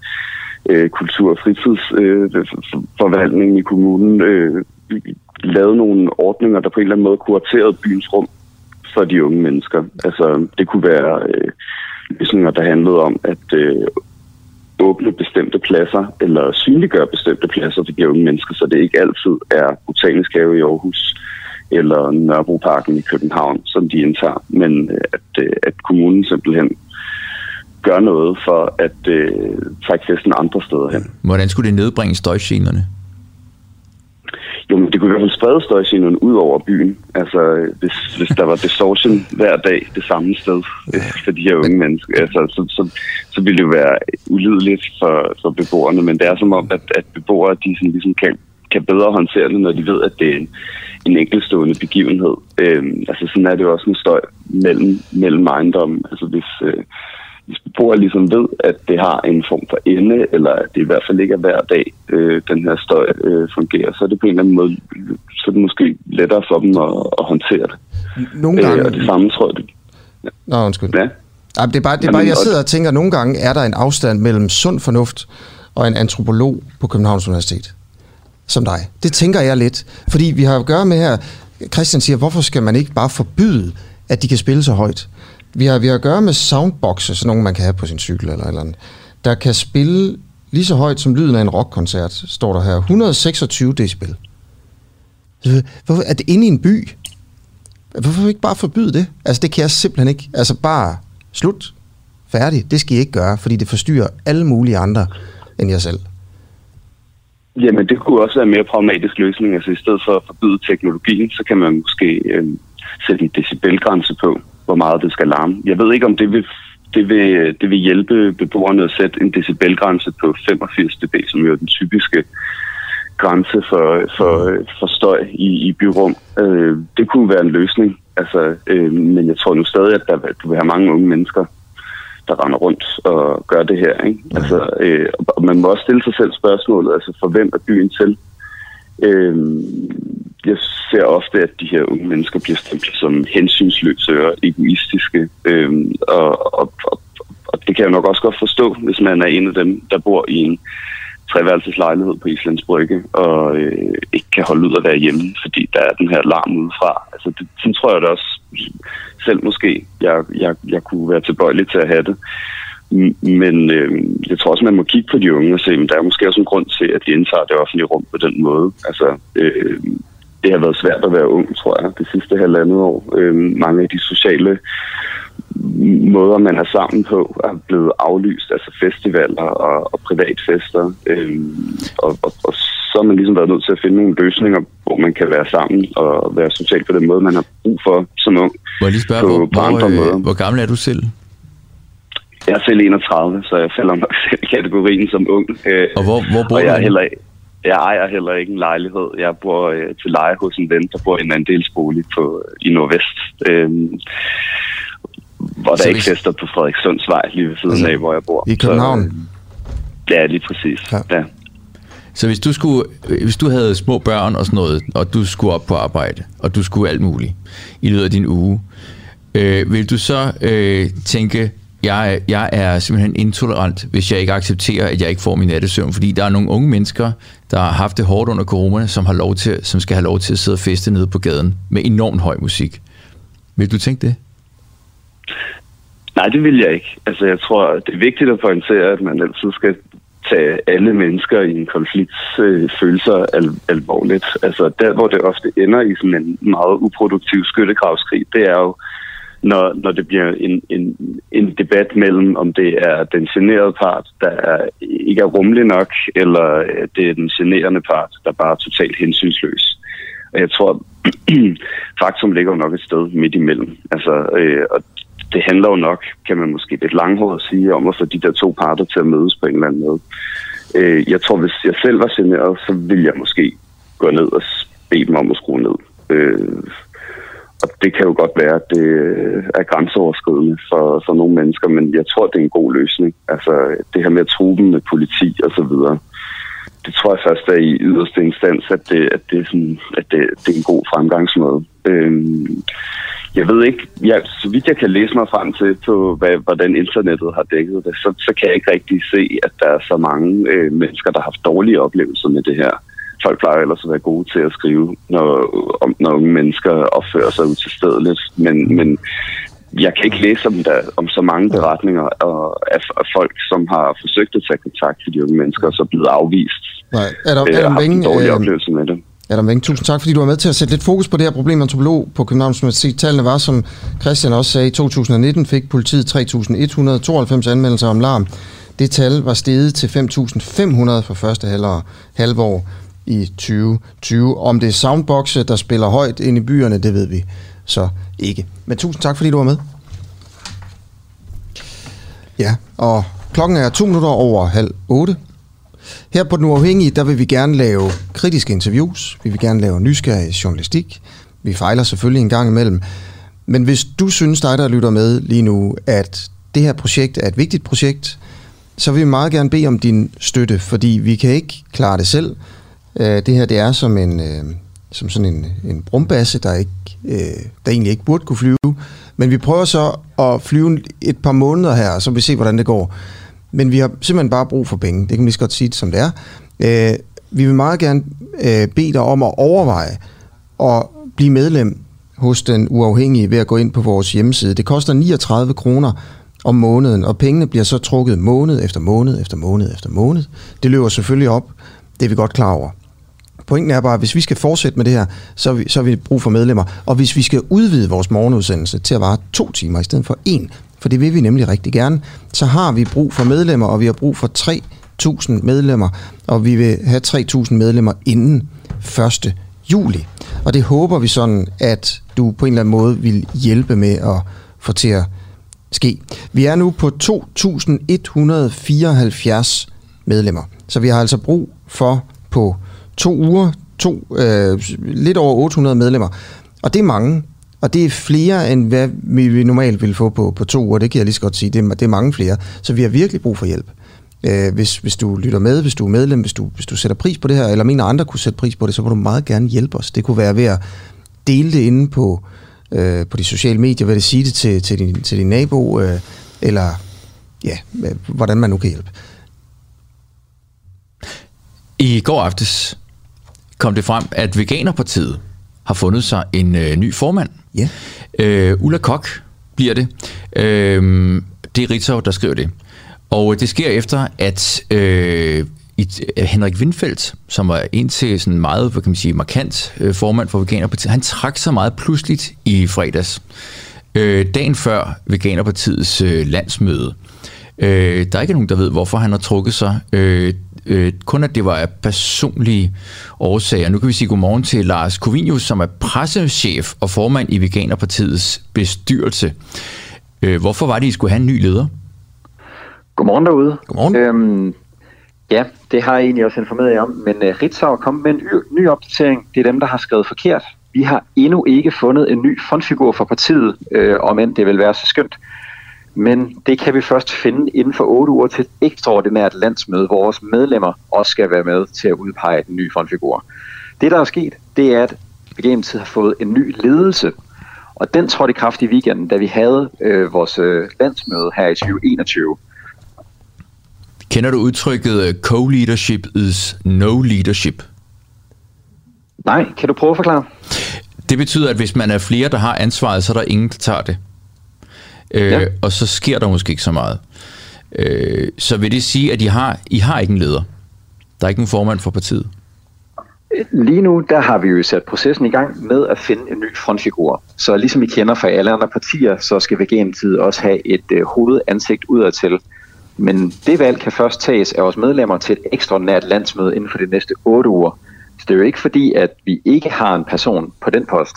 øh, kultur- og fritidsforvaltningen øh, i kommunen, øh, lavede nogle ordninger, der på en eller anden måde kuraterede byens rum for de unge mennesker. Altså, det kunne være øh, løsninger, der handlede om at øh, åbne bestemte pladser, eller synliggøre bestemte pladser for de unge mennesker, så det ikke altid er Botanisk Have i Aarhus eller Nørrebroparken i København, som de indtager, men øh, at, øh, at kommunen simpelthen gør noget for at øh, trække festen andre steder hen. Hvordan skulle det nedbringe støjgenerne? Jo, men det kunne i hvert fald sprede støjgenerne ud over byen. Altså, hvis, hvis der var distortion hver dag det samme sted for de her unge mennesker, altså, så, så, så ville det jo være ulideligt for, for beboerne. Men det er som om, at, at beboere de sådan, ligesom kan, kan bedre håndtere det, når de ved, at det er en, en enkeltstående begivenhed. Øhm, altså, sådan er det jo også en støj mellem, mellem ejendommen. Altså, hvis... Øh, hvis beboere ligesom ved, at det har en form for ende, eller at det i hvert fald ikke er hver dag, øh, den her støj øh, fungerer, så er det på en eller anden måde, så er det måske lettere for dem at, at håndtere det. Nogle gange... Øh, og det samme tror jeg, det... Ja. Nå, undskyld. Ja. Ja, det er bare, det er bare jeg sidder og tænker, at nogle gange er der en afstand mellem sund fornuft og en antropolog på Københavns Universitet. Som dig. Det tænker jeg lidt. Fordi vi har at gøre med her, Christian siger, hvorfor skal man ikke bare forbyde, at de kan spille så højt? Vi har, vi har at gøre med soundboxes, sådan nogle man kan have på sin cykel eller eller andet, der kan spille lige så højt som lyden af en rockkoncert, står der her. 126 decibel. Altså, hvorfor er det inde i en by? Hvorfor ikke bare forbyde det? Altså, det kan jeg simpelthen ikke. Altså, bare slut. Færdig. Det skal I ikke gøre, fordi det forstyrrer alle mulige andre end jer selv. Jamen, det kunne også være en mere pragmatisk løsning. Altså, i stedet for at forbyde teknologien, så kan man måske øh, sætte en decibelgrænse på hvor meget det skal larme. Jeg ved ikke, om det vil, det vil, det vil hjælpe beboerne at sætte en decibelgrænse på 85 dB, som jo er den typiske grænse for, for, for støj i, i byrum. Øh, det kunne være en løsning, altså, øh, men jeg tror nu stadig, at der, du vil have mange unge mennesker, der render rundt og gør det her. Ikke? Altså, øh, og man må også stille sig selv spørgsmålet, altså for hvem er byen til? Øh, jeg ser ofte, at de her unge mennesker bliver stemplet som hensynsløse og egoistiske. Øhm, og, og, og, og det kan jeg nok også godt forstå, hvis man er en af dem, der bor i en treværelseslejlighed på Islands Brygge, og øh, ikke kan holde ud at være hjemme, fordi der er den her larm udefra. Altså, det, sådan tror jeg da også selv måske, jeg, jeg, jeg kunne være tilbøjelig til at have det. Men øh, jeg tror også, man må kigge på de unge og se, at der er måske også en grund til, at de indtager det offentlige rum på den måde. Altså, øh, det har været svært at være ung, tror jeg, det sidste halvandet år. Øh, mange af de sociale måder, man er sammen på, er blevet aflyst, altså festivaler og, og privatfester. Øh, og, og, og så har man ligesom været nødt til at finde nogle løsninger, hvor man kan være sammen og være socialt på den måde, man har brug for som ung. Må jeg lige spørge, på, hvor, på hvor, hvor gammel er du selv? Jeg er selv 31, så jeg falder nok selv i kategorien som ung. Øh, og hvor, hvor bor og jeg du? Heller, jeg ejer heller ikke en lejlighed. Jeg bor øh, til leje hos en ven, der bor i en andelsbolig på, i Nordvest. Øh, hvor der så ikke fester på Frederikssundsvej lige ved siden altså, af, hvor jeg bor. I København? Så, øh, ja, lige præcis. Ja. ja. Så hvis du, skulle, hvis du havde små børn og sådan noget, og du skulle op på arbejde, og du skulle alt muligt i løbet af din uge, øh, vil du så øh, tænke, jeg, jeg er simpelthen intolerant, hvis jeg ikke accepterer, at jeg ikke får min nattesøvn, fordi der er nogle unge mennesker, der har haft det hårdt under corona, som, har lov til, som skal have lov til at sidde og feste nede på gaden med enormt høj musik. Vil du tænke det? Nej, det vil jeg ikke. Altså, jeg tror, det er vigtigt at pointere, at man altid skal tage alle mennesker i en konflikt øh, følelser al, alvorligt. Altså, der hvor det ofte ender i sådan en meget uproduktiv skyttegravskrig, det er jo, når, når det bliver en, en, en debat mellem, om det er den generede part, der er, ikke er rummelig nok, eller øh, det er den generende part, der bare er totalt hensynsløs. Og jeg tror, faktum ligger jo nok et sted midt imellem. Altså, øh, og det handler jo nok, kan man måske lidt langhåret sige, om at få de der to parter til at mødes på en eller anden måde. Øh, jeg tror, hvis jeg selv var generet, så ville jeg måske gå ned og bede dem om at skrue ned. Øh, og det kan jo godt være, at det øh, er grænseoverskridende for, for nogle mennesker, men jeg tror, det er en god løsning. Altså det her med at true dem med politi og så videre, det tror jeg først er i yderste instans, at det, at det, er, sådan, at det, det er en god fremgangsmåde. Øhm, jeg ved ikke, ja, så vidt jeg kan læse mig frem til på, hvad, hvordan internettet har dækket det, så, så kan jeg ikke rigtig se, at der er så mange øh, mennesker, der har haft dårlige oplevelser med det her. Folk plejer ellers at være gode til at skrive, når, om, når unge mennesker opfører sig utilstedeligt, men, men jeg kan ikke læse om, der, om så mange beretninger af, af folk, som har forsøgt at tage kontakt til de unge mennesker, og så blevet afvist. Nej, Adam, Adam øh, Ving, dårlige øh, oplevelser med det. Adam Ving, tusind tak, fordi du var med til at sætte lidt fokus på det her problem. Antropolog på Københavns Universitet. Tallene var, som Christian også sagde, i 2019 fik politiet 3.192 anmeldelser om larm. Det tal var steget til 5.500 for første halvår i 2020. Om det er soundboxe, der spiller højt ind i byerne, det ved vi så ikke. Men tusind tak, fordi du var med. Ja, og klokken er to minutter over halv otte. Her på Den Uafhængige, der vil vi gerne lave kritiske interviews. Vi vil gerne lave nysgerrig journalistik. Vi fejler selvfølgelig en gang imellem. Men hvis du synes, dig der lytter med lige nu, at det her projekt er et vigtigt projekt, så vil vi meget gerne bede om din støtte, fordi vi kan ikke klare det selv. Øh, det her det er som en øh, som sådan en, en brumbasse, der, ikke, øh, der egentlig ikke burde kunne flyve. Men vi prøver så at flyve et par måneder her, og så vil vi se, hvordan det går. Men vi har simpelthen bare brug for penge. Det kan vi lige godt sige det, som det er. Øh, vi vil meget gerne øh, bede dig om at overveje at blive medlem hos den uafhængige ved at gå ind på vores hjemmeside. Det koster 39 kroner om måneden, og pengene bliver så trukket måned efter måned efter måned efter måned. Det løber selvfølgelig op. Det er vi godt klar over. Pointen er bare, at hvis vi skal fortsætte med det her, så har vi, så har vi brug for medlemmer. Og hvis vi skal udvide vores morgenudsendelse til at vare to timer i stedet for en, for det vil vi nemlig rigtig gerne, så har vi brug for medlemmer, og vi har brug for 3.000 medlemmer, og vi vil have 3.000 medlemmer inden 1. juli. Og det håber vi sådan, at du på en eller anden måde vil hjælpe med at få til at ske. Vi er nu på 2.174 medlemmer, så vi har altså brug for på to uger, to, øh, lidt over 800 medlemmer. Og det er mange, og det er flere, end hvad vi normalt ville få på, på to uger, det kan jeg lige så godt sige. Det er, det er mange flere, så vi har virkelig brug for hjælp. Øh, hvis, hvis du lytter med, hvis du er medlem, hvis du, hvis du sætter pris på det her, eller mener andre kunne sætte pris på det, så må du meget gerne hjælpe os. Det kunne være ved at dele det inde på, øh, på de sociale medier, ved at sige det til, til, din, til din nabo, øh, eller ja, øh, hvordan man nu kan hjælpe. I går aftes kom det frem, at Veganerpartiet har fundet sig en øh, ny formand. Ja. Øh, Ulla Kok bliver det. Øh, det er Ritzau, der skriver det. Og det sker efter, at øh, Henrik Windfeldt, som var indtil sådan meget, hvad kan man sige, markant øh, formand for Veganerpartiet, han trak sig meget pludseligt i fredags. Øh, dagen før Veganerpartiets øh, landsmøde. Øh, der er ikke nogen, der ved, hvorfor han har trukket sig. Øh, øh, kun at det var af personlige årsager. Nu kan vi sige godmorgen til Lars Kovinius, som er pressechef og formand i Veganerpartiets bestyrelse. Øh, hvorfor var det, I skulle have en ny leder? Godmorgen derude. Godmorgen. Øhm, ja, det har jeg egentlig også informeret jer om, men uh, Ritzau er kommet med en y- ny opdatering. Det er dem, der har skrevet forkert. Vi har endnu ikke fundet en ny fondfigur for partiet, øh, om end det vil være så skønt. Men det kan vi først finde inden for 8 uger til et ekstraordinært landsmøde, hvor vores medlemmer også skal være med til at udpege den nye fondfigur. Det, der er sket, det er, at Begenetid har fået en ny ledelse, og den trådte i kraft i weekenden, da vi havde øh, vores øh, landsmøde her i 2021. Kender du udtrykket øh, co-leadership is no leadership? Nej, kan du prøve at forklare? Det betyder, at hvis man er flere, der har ansvaret, så er der ingen, der tager det. Øh, Ja. Og så sker der måske ikke så meget. Øh, så vil det sige, at I har, I har ikke en leder? Der er ikke en formand for partiet? Lige nu, der har vi jo sat processen i gang med at finde en ny frontfigur. Så ligesom I kender fra alle andre partier, så skal Veganetid også have et øh, hovedansigt udadtil. Men det valg kan først tages af vores medlemmer til et ekstraordinært landsmøde inden for de næste 8 uger. Så det er jo ikke fordi, at vi ikke har en person på den post.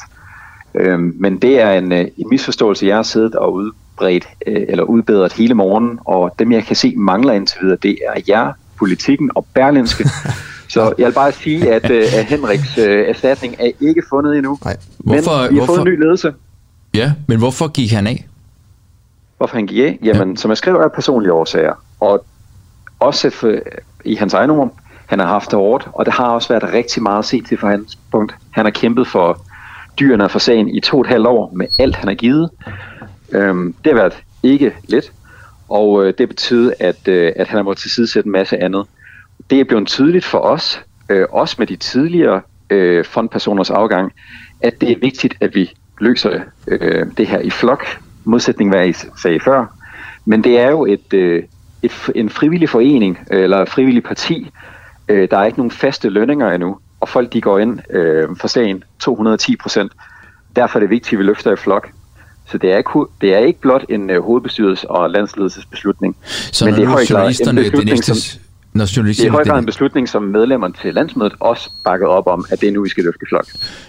Øhm, men det er en, øh, en misforståelse, jeg har siddet og udbredt øh, eller udbedret hele morgen, og dem jeg kan se mangler indtil videre, det er jer, politikken og Berlinske. Så jeg vil bare sige, at, øh, at Henriks øh, erstatning er ikke fundet endnu. Nej. Hvorfor- men vi har hvorfor- fået en ny ledelse. Ja, men hvorfor gik han af? Hvorfor han gik af? Jamen, ja. som jeg skrev, er personlige årsager. Og også for, i hans egen ord, han har haft det hårdt, og det har også været rigtig meget at se til for hans punkt. Han har kæmpet for dyrene for sagen i to og et halvt år med alt, han har givet. Øhm, det har været ikke let, og øh, det betyder, at, øh, at han har måttet tilsidesætte en masse andet. Det er blevet tydeligt for os, øh, også med de tidligere øh, fondpersoners afgang, at det er vigtigt, at vi løser øh, det her i flok, modsætning hvad I sagde før. Men det er jo et, øh, et, en frivillig forening, øh, eller frivillig parti. Øh, der er ikke nogen faste lønninger endnu, og folk de går ind øh, for sagen 210 procent. Derfor er det vigtigt, at vi løfter i flok. Så det er ikke, det er ikke blot en øh, hovedbestyrelse og landsledelsesbeslutning. Så men det er i nu høj grad en journalisterne det beslutning, næste... som, Når det er i journalisterne, høj grad en det, beslutning, som medlemmerne til landsmødet også bakker op om, at det er nu, vi skal løfte flok.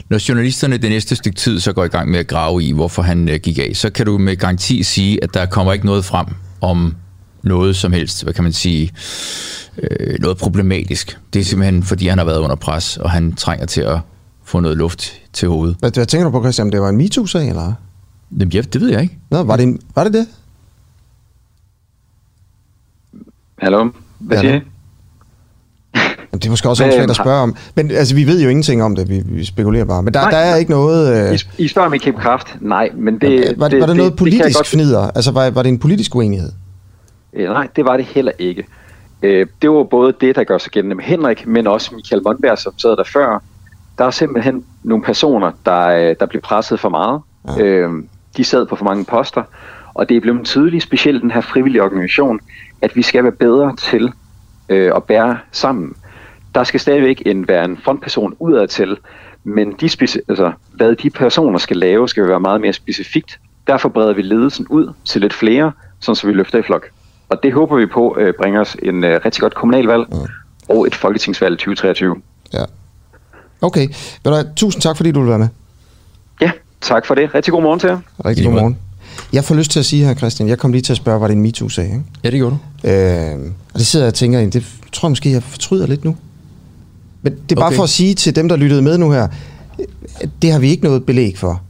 når journalisterne det næste stykke tid så går i gang med at grave i, hvorfor han øh, gik af, så kan du med garanti sige, at der kommer ikke noget frem om noget som helst, hvad kan man sige, øh, noget problematisk. Det er simpelthen, fordi han har været under pres, og han trænger til at få noget luft til hovedet. Hvad, hvad tænker du på, Christian? Det var en MeToo-sag, eller? Jamen, ja, det ved jeg ikke. Nå, var det, var det det? Hallo? Hvad siger I? Jamen, Det er måske også svært at spørge om. Men altså, vi ved jo ingenting om det. Vi, vi spekulerer bare. Men der, Nej, der er ikke noget... Øh, I, I spørger om I kan bekræfte? Nej, men det... var, det, var det noget politisk det godt- fnider? Altså, var, var det en politisk uenighed? Øh, nej, det var det heller ikke. Øh, det var både det, der gør sig gennem Henrik, men også Michael Mondberg, som sad der før. Der er simpelthen nogle personer, der, øh, der blev presset for meget. Ja. Øh, de sad på for mange poster, og det er blevet tydeligt, specielt den her frivillige organisation, at vi skal være bedre til øh, at bære sammen. Der skal stadigvæk en, være en frontperson udadtil, men de speci- altså, hvad de personer skal lave, skal være meget mere specifikt. Derfor breder vi ledelsen ud til lidt flere, sådan så vi løfter i flok. Og det håber vi på øh, bringer os en øh, rigtig godt kommunalvalg mm. og et folketingsvalg i 2023. Ja. Okay. Tusind tak, fordi du vil være med. Tak for det. Rigtig god morgen til jer. Rigtig god morgen. Jeg får lyst til at sige her, Christian, jeg kom lige til at spørge, var det en MeToo-sag, ikke? Ja, det gjorde du. Øh, og det sidder jeg og tænker, det tror jeg måske, jeg fortryder lidt nu. Men det er bare Okay. for at sige til dem, der lyttede med nu her, at det har vi ikke noget belæg for.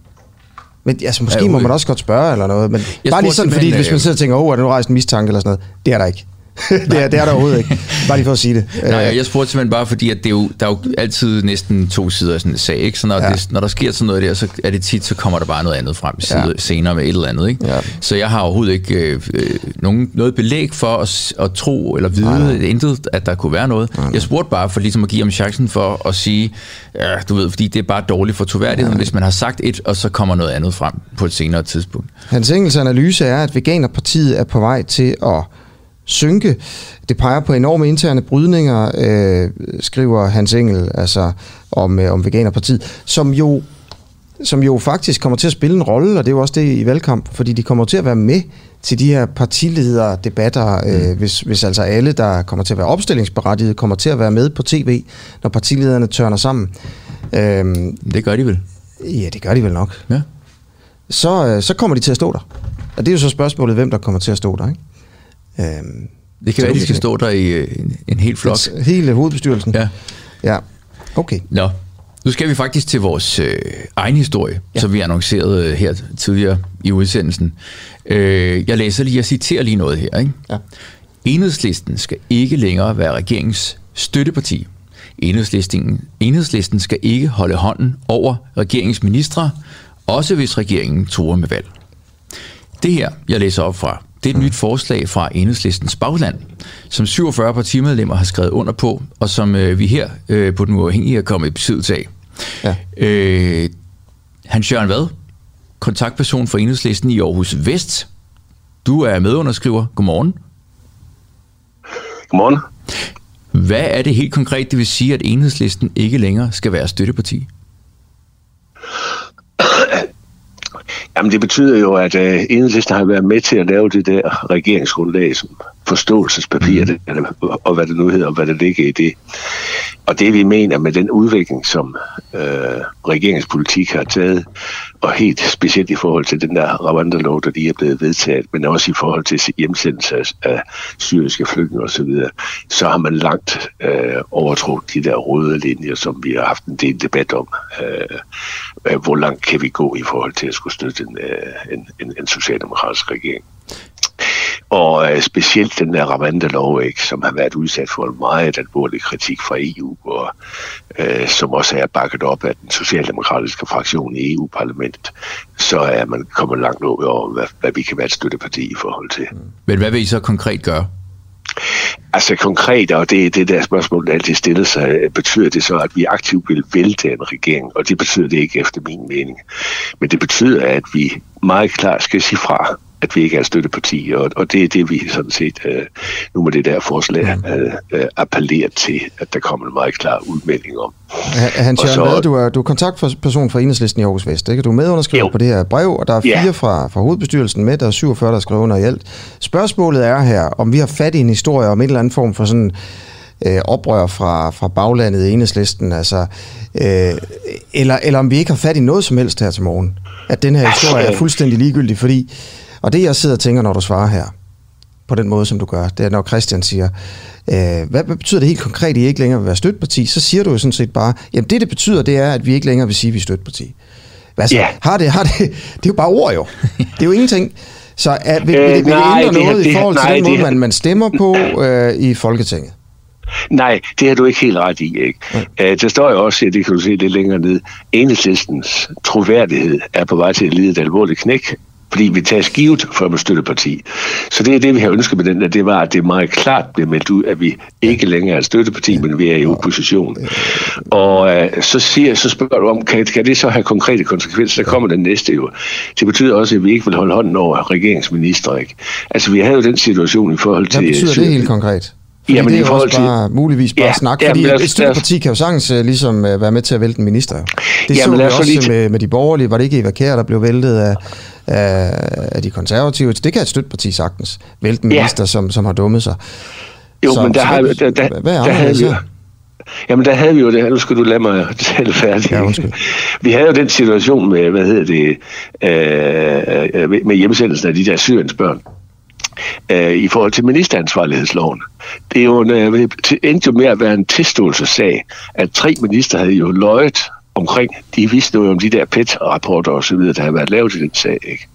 Men altså, måske Ja, må man også godt spørge eller noget, men Jeg bare lige sådan, fordi hvis man øh, sidder og tænker, åh, oh, er der nu rejst en mistanke eller sådan noget, det er der ikke. det, er, det er der overhovedet ikke. Bare lige for at sige det. Nej, Øh, jeg spurgte simpelthen bare, fordi at det er jo, der er jo altid næsten to sider af sådan en sag, ikke? Så når, Ja. det, når der sker sådan noget der, så er det tit, så kommer der bare noget andet frem side, Ja. senere med et eller andet, ikke? Ja. Så jeg har overhovedet ikke øh, øh, nogen, noget belæg for at, at tro eller vide Nej, nej, intet, at der kunne være noget. Nej, nej. Jeg spurgte bare for ligesom at give ham chancen for at sige, ja, du ved, fordi det er bare dårligt for troværdigheden, hvis man har sagt et, og så kommer noget andet frem på et senere tidspunkt. Hans Engels analyse er, at Veganerpartiet er på vej til at synke. Det peger på enorme interne brydninger, øh, skriver Hans Engel altså om, øh, om Veganerpartiet, som jo, som jo faktisk kommer til at spille en rolle, og det er jo også det i valgkamp, fordi de kommer til at være med til de her partilederdebatter, øh, hvis, hvis altså alle, der kommer til at være opstillingsberettiget, kommer til at være med på tv, når partilederne tørner sammen. Øh, Det gør de vel? ja, det gør de vel nok Ja. så, øh, så kommer de til at stå der. Og det er jo så spørgsmålet, hvem der kommer til at stå der. Ikke? Øh, det kan være, at de skal stå der i øh, en, en hel flok. Hele hovedbestyrelsen? Ja. Ja, okay. Nå, nu skal vi faktisk til vores øh, egen historie, ja. som vi annoncerede øh, her tidligere i udsendelsen. Øh, jeg læser lige, jeg citerer lige noget her. Ikke? Ja. Enhedslisten skal ikke længere være regeringens støtteparti. Enhedslisten, enhedslisten skal ikke holde hånden over regeringens ministre, også hvis regeringen truer med valg. Det her, jeg læser op fra, det er et nyt forslag fra Enhedslistens bagland, som 47 partimedlemmer har skrevet under på, og som øh, vi her øh, på Den Uafhængige er kommet i besiddelse af. Ja. Øh, Hans Jørgen Vad, kontaktperson for Enhedslisten i Aarhus Vest. Du er medunderskriver. Godmorgen. Godmorgen. Hvad er det helt konkret, det vil sige, at Enhedslisten ikke længere skal være støtteparti? Jamen det betyder jo, at øh, Enhedslisten har været med til at lave det der regeringsgrundlag som forståelsespapir, mm. og hvad det nu hedder, og hvad det ligger i det. Og det vi mener med den udvikling, som uh, regeringspolitik har taget, og helt specielt i forhold til den der Rwanda-lov, der lige er blevet vedtaget, men også i forhold til hjemsendelse af, syriske flygtninge osv., så har man langt uh, overtrådt de der røde linjer, som vi har haft en del debat om. Uh, hvor langt kan vi gå i forhold til at skulle støtte en, en, en, en socialdemokratisk regering? Og øh, specielt den der Rwanda-lov, ikke, som har været udsat for en meget alvorlig kritik fra EU, og øh, som også er bakket op af den socialdemokratiske fraktion i EU-parlamentet, så er man kommet langt over, hvad, hvad vi kan være et støtteparti i forhold til. Men hvad vil I så konkret gøre? Altså konkret, og det er det der spørgsmål, der altid stiller sig, betyder det så, at vi aktivt vil vælte en regering? Og det betyder det ikke efter min mening. Men det betyder, at vi meget klart skal sige fra, at vi ikke er støtteparti, og, og det er det, vi sådan set øh, nu med det der forslag øh, øh, appellerer til, at der kommer en meget klar udmelding om. Hans Jørgen så, du er, du er kontaktperson for Enhedslisten i Aarhus Vest, ikke? Du er medunderskriver på det her brev, og der er fire ja. fra, fra hovedbestyrelsen med, der er 47, der skrevet under i alt. Spørgsmålet er her, om vi har fat i en historie om en eller anden form for sådan øh, oprør fra, fra baglandet i Enhedslisten, altså, øh, eller, eller om vi ikke har fat i noget som helst her til morgen. At den her historie er fuldstændig ligegyldig, fordi og det jeg sidder og tænker, når du svarer her, på den måde, som du gør, det er, når Christian siger, øh, hvad, hvad betyder det helt konkret, at I ikke længere vil være støtteparti? Så siger du jo sådan set bare, jamen det, det betyder, det er, at vi ikke længere vil sige, at vi er støtteparti. Hvad så? Yeah. Har det, har det, det er jo bare ord jo. Det er jo ingenting. Så er, vil, vil, vil, vil det ændre det, noget det, i forhold til nej, den måde, det, man, man stemmer på øh, i Folketinget? Nej, det har du ikke helt ret i. Ikke? Ja. Uh, der står jo også, det kan du se lidt længere ned, enhedslistens troværdighed er på vej til at lide et alvorligt knæk fordi vi tager skivet for at støtteparti. Så det er det, vi har ønsket med den, at det var, at det meget klart blev meldt ud, at vi ikke længere er et støtteparti, men vi er i opposition. Og øh, så, siger, så spørger du om, kan, kan det så have konkrete konsekvenser? Så kommer den næste jo. Det betyder også, at vi ikke vil holde hånden over regeringsminister. Ikke? Altså, vi havde jo den situation i forhold til... Hvad betyder det helt konkret? Fordi jamen, det er i forhold til... bare, muligvis bare ja, snak, fordi jamen, et støtteparti kan jo sagtens uh, ligesom uh, være med til at vælte en minister. Det jamen, så vi også lige... med, med de borgerlige. Var det ikke Eva Kjær, der blev væltet af, af, af de konservative? Det kan et støtteparti sagtens vælte minister, ja. som, som har dummet sig. Jo, så, men der, så, har, der, der, hvad er der havde vi Jamen, der havde vi jo det Nu skal du lade mig tale færdig. Ja, vi havde jo den situation med, hvad hedder det, øh, øh med hjemsendelsen af de der syriens børn øh, i forhold til ministeransvarlighedsloven. Det er jo en, øh, endte jo med at være en tilståelsessag, at tre minister havde jo løjet omkring, de vidste jo om de der PET-rapporter og så videre, der havde været lavet i den sag. Ikke?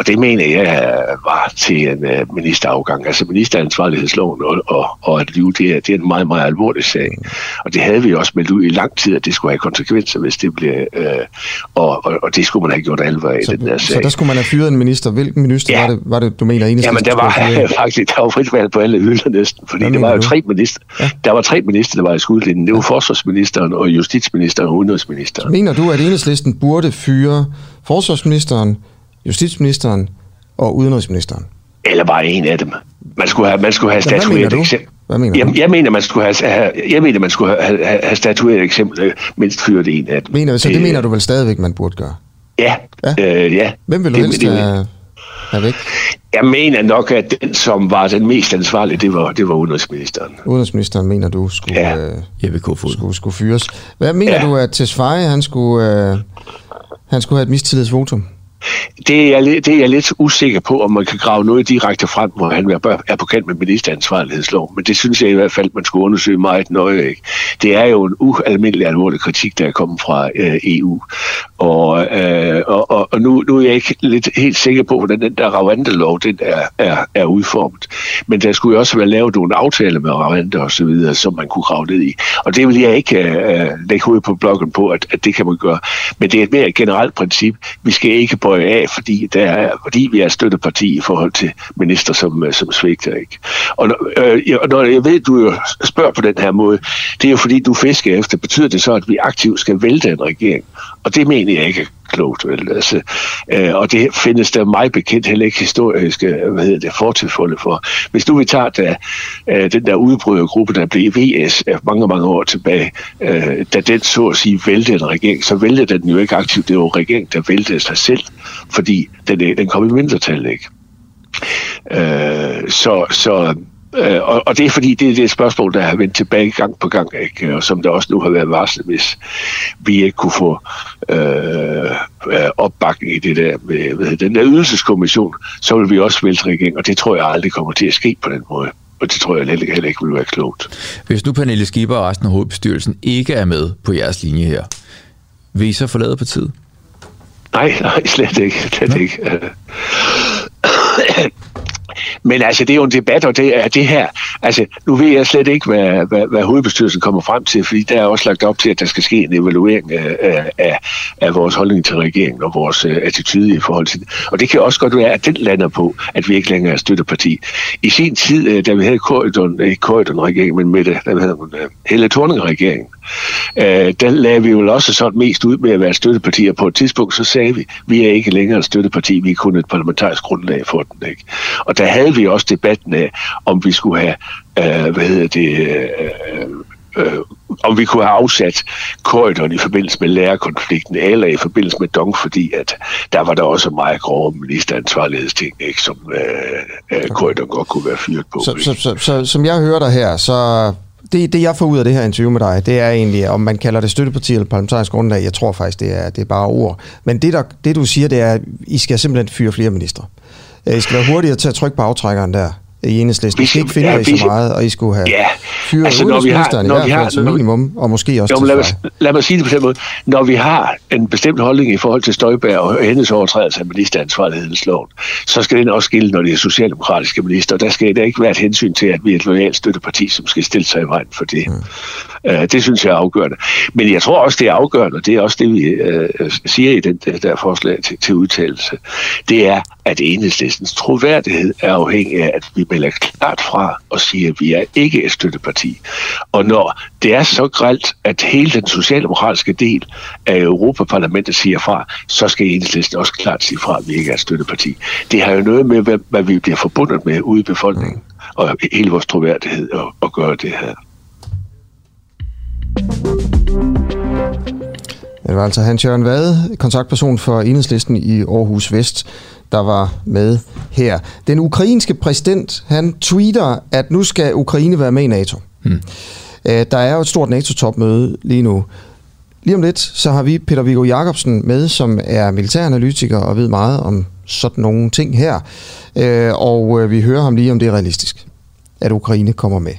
Og det mener jeg var til en uh, ministerafgang, altså ministeransvarlighedsloven, og, og, og at lyve, det er, det er en meget, meget alvorlig sag. Og det havde vi også meldt ud i lang tid, at det skulle have konsekvenser, hvis det blev, uh, og, og, og det skulle man have gjort alvor af, så, den der sag. Så der skulle man have fyret en minister. Hvilken minister ja. var, det, var det, du mener, eneste? Jamen, der var faktisk, der var frit valg på alle hylder næsten, fordi Hvad der var jo tre minister, ja. der var tre minister, der var i skudlinjen. Det var ja. forsvarsministeren og justitsministeren og udenrigsministeren. Så mener du, at enhedslisten burde fyre forsvarsministeren, justitsministeren og udenrigsministeren? Eller bare en af dem. Man skulle have, man skulle have statueret et eksempel. Hvad mener jeg, jeg mener, man skulle have, jeg mener, man skulle have, have, have statueret et eksempel, øh, mindst fyret en af dem. Mener, så det, det mener du vel stadigvæk, man burde gøre? Ja. ja. Øh, ja. Hvem vil du det, helst det, have, have væk? Jeg mener nok, at den, som var den mest ansvarlige, det var, det var udenrigsministeren. Udenrigsministeren mener du skulle, ja. øh, Jeppe skulle, skulle fyres. Hvad mener ja. du, at Tesfaye, han skulle, øh, han skulle have et mistillidsvotum? Det, er, det er jeg lidt usikker på, om man kan grave noget direkte frem, hvor han er på kant med ministeransvarlighedslov. Men det synes jeg i hvert fald, man skulle undersøge meget nøje. Ikke? Det er jo en ualmindelig alvorlig kritik, der er kommet fra øh, EU. Og, øh, og, og, og nu, nu er jeg ikke lidt helt sikker på, hvordan den der Ravante-lov den er, er, er udformet. Men der skulle jo også være lavet nogle aftaler med Ravante og så videre, som man kunne grave ned i. Og det vil jeg ikke øh, øh lægge hovedet på bloggen på, at, at det kan man gøre. Men det er et mere generelt princip. Vi skal ikke bøje af, fordi, der er, fordi vi er støtteparti i forhold til minister, som, øh, som svigter. Ikke? Og når, øh, når jeg ved, du jo spørger på den her måde, det er jo fordi, du fisker efter. Betyder det så, at vi aktivt skal vælte en regering? Og det mener jeg ikke klogt. Vel? Altså, øh, og det findes der meget bekendt heller ikke historiske hvad hedder det, fortilfælde for. Hvis nu vi tager da, øh, den der udbrydergruppe, der blev VS øh, mange, mange år tilbage, øh, da den så at sige væltede en regering, så væltede den jo ikke aktivt. Det var en der væltede sig selv, fordi den, øh, den kom i mindretal, ikke? Øh, så, så Øh, og, og det er fordi, det er det spørgsmål, der har vendt tilbage gang på gang, ikke? og som der også nu har været varslet, hvis vi ikke kunne få øh, opbakning i det der med, med den der ydelseskommission, så vil vi også vælte regeringen, og det tror jeg aldrig kommer til at ske på den måde. Og det tror jeg heller, heller ikke vil være klogt. Hvis nu Pernille Skipper og resten af hovedbestyrelsen ikke er med på jeres linje her, vil I så forlade partiet? Nej, nej, slet ikke. Slet ikke. Men altså, det er jo en debat, og det er det her. Altså, nu ved jeg slet ikke, hvad, hvad, hvad hovedbestyrelsen kommer frem til, fordi der er også lagt op til, at der skal ske en evaluering af, af, af vores holdning til regeringen og vores uh, attitude i forhold til det. Og det kan også godt være, at den lander på, at vi ikke længere er støtteparti. I sin tid, uh, da vi havde Korydon, ikke Korydon-regeringen, men med det, der havde uh, Helle Thorning-regeringen, uh, der lagde vi jo også sådan mest ud med at være støtteparti, og på et tidspunkt så sagde vi, vi er ikke længere et støtteparti, vi er kun et parlamentarisk grundlag for den. Ikke? Og der havde vi også debatten af, om vi skulle have, øh, hvad hedder det, øh, øh, om vi kunne have afsat korridoren i forbindelse med lærerkonflikten, eller i forbindelse med Dong, fordi at der var der også meget grove ministeransvarlighedsting, ikke, som øh, øh, korridoren godt kunne være fyret på. Så, så, så, så, som jeg hører dig her, så det, det jeg får ud af det her interview med dig, det er egentlig, om man kalder det støtteparti eller parlamentarisk grundlag, jeg tror faktisk, det er, det er bare ord. Men det, der, det du siger, det er, at I skal simpelthen fyre flere ministre. Øh, I skal være hurtigere til at trykke på aftrækkeren der i enhedslisten. Vi skal ikke finde ja, i så meget, og I skulle have ja, fyret altså, når vi har, når i hvert fald som minimum, og måske også jo, lad, mig, lad mig sige det på den måde. Når vi har en bestemt holdning i forhold til Støjberg og hendes overtrædelse af ministeransvarlighedsloven, så skal den også gælde, når det er socialdemokratiske minister. Der skal der ikke være et hensyn til, at vi er et lojalt støtteparti, som skal stille sig i vejen for det. Mm. Uh, det synes jeg er afgørende. Men jeg tror også, det er afgørende, og det er også det, vi uh, siger i den der, der forslag til, til udtalelse. Det er, at enhedslistens troværdighed er afhængig af, at vi melder klart fra og siger, at vi er ikke et støtteparti. Og når det er så gralt, at hele den socialdemokratiske del af Europaparlamentet siger fra, så skal enhedslisten også klart sige fra, at vi ikke er et støtteparti. Det har jo noget med, hvad, hvad vi bliver forbundet med ude i befolkningen, og hele vores troværdighed at, at gøre det her. Det var altså Hans Jørgen Vade, kontaktperson for Enhedslisten i Aarhus Vest, der var med her. Den ukrainske præsident, han tweeter, at nu skal Ukraine være med i NATO. Hmm. Der er jo et stort NATO-topmøde lige nu. Lige om lidt, så har vi Peter Viggo Jacobsen med, som er militæranalytiker og ved meget om sådan nogle ting her. Og øh, vi hører ham lige, om det er realistisk, at Ukraine kommer med.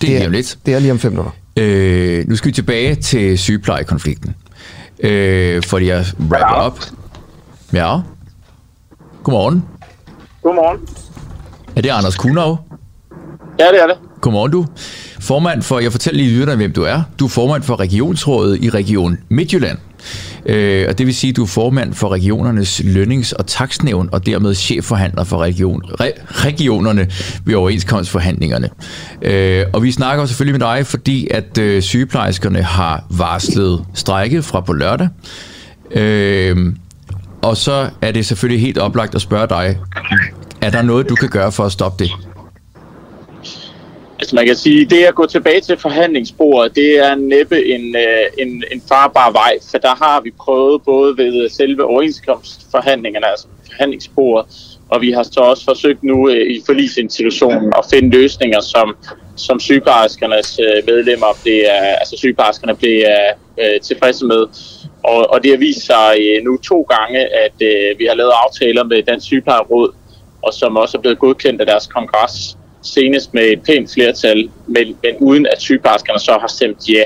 Det er, lige om lidt. Det er lige om fem minutter. Øh, nu skal vi tilbage til sygeplejekonflikten. Øh, fordi jeg wrapper op. Ja. Godmorgen. Godmorgen. Er det Anders Kunov? Ja, det er det. Godmorgen du. Formand for, jeg fortæller lige lytterne, hvem du er. Du er formand for Regionsrådet i Region Midtjylland. Øh, og det vil sige, at du er formand for regionernes lønnings- og taksnævn, og dermed chefforhandler for region, re, regionerne ved overenskomstforhandlingerne. Øh, og vi snakker selvfølgelig med dig, fordi at øh, sygeplejerskerne har varslet strække fra på lørdag. Øh, og så er det selvfølgelig helt oplagt at spørge dig, er der noget, du kan gøre for at stoppe det? Altså man kan sige, det at gå tilbage til forhandlingsbordet, det er næppe en, øh, en, en farbar vej, for der har vi prøvet både ved selve overenskomstforhandlingerne, altså forhandlingsbordet, og vi har så også forsøgt nu øh, i forlisinstitutionen at finde løsninger, som, som sygeplejerskernes øh, medlemmer er, altså sygeplejerskerne bliver øh, tilfredse med. Og, og det har vist sig nu to gange, at vi har lavet aftaler med Dansk Sygeplejeråd, og som også er blevet godkendt af deres kongres, senest med et pænt flertal, men, men uden at sygeplejerskerne så har stemt ja.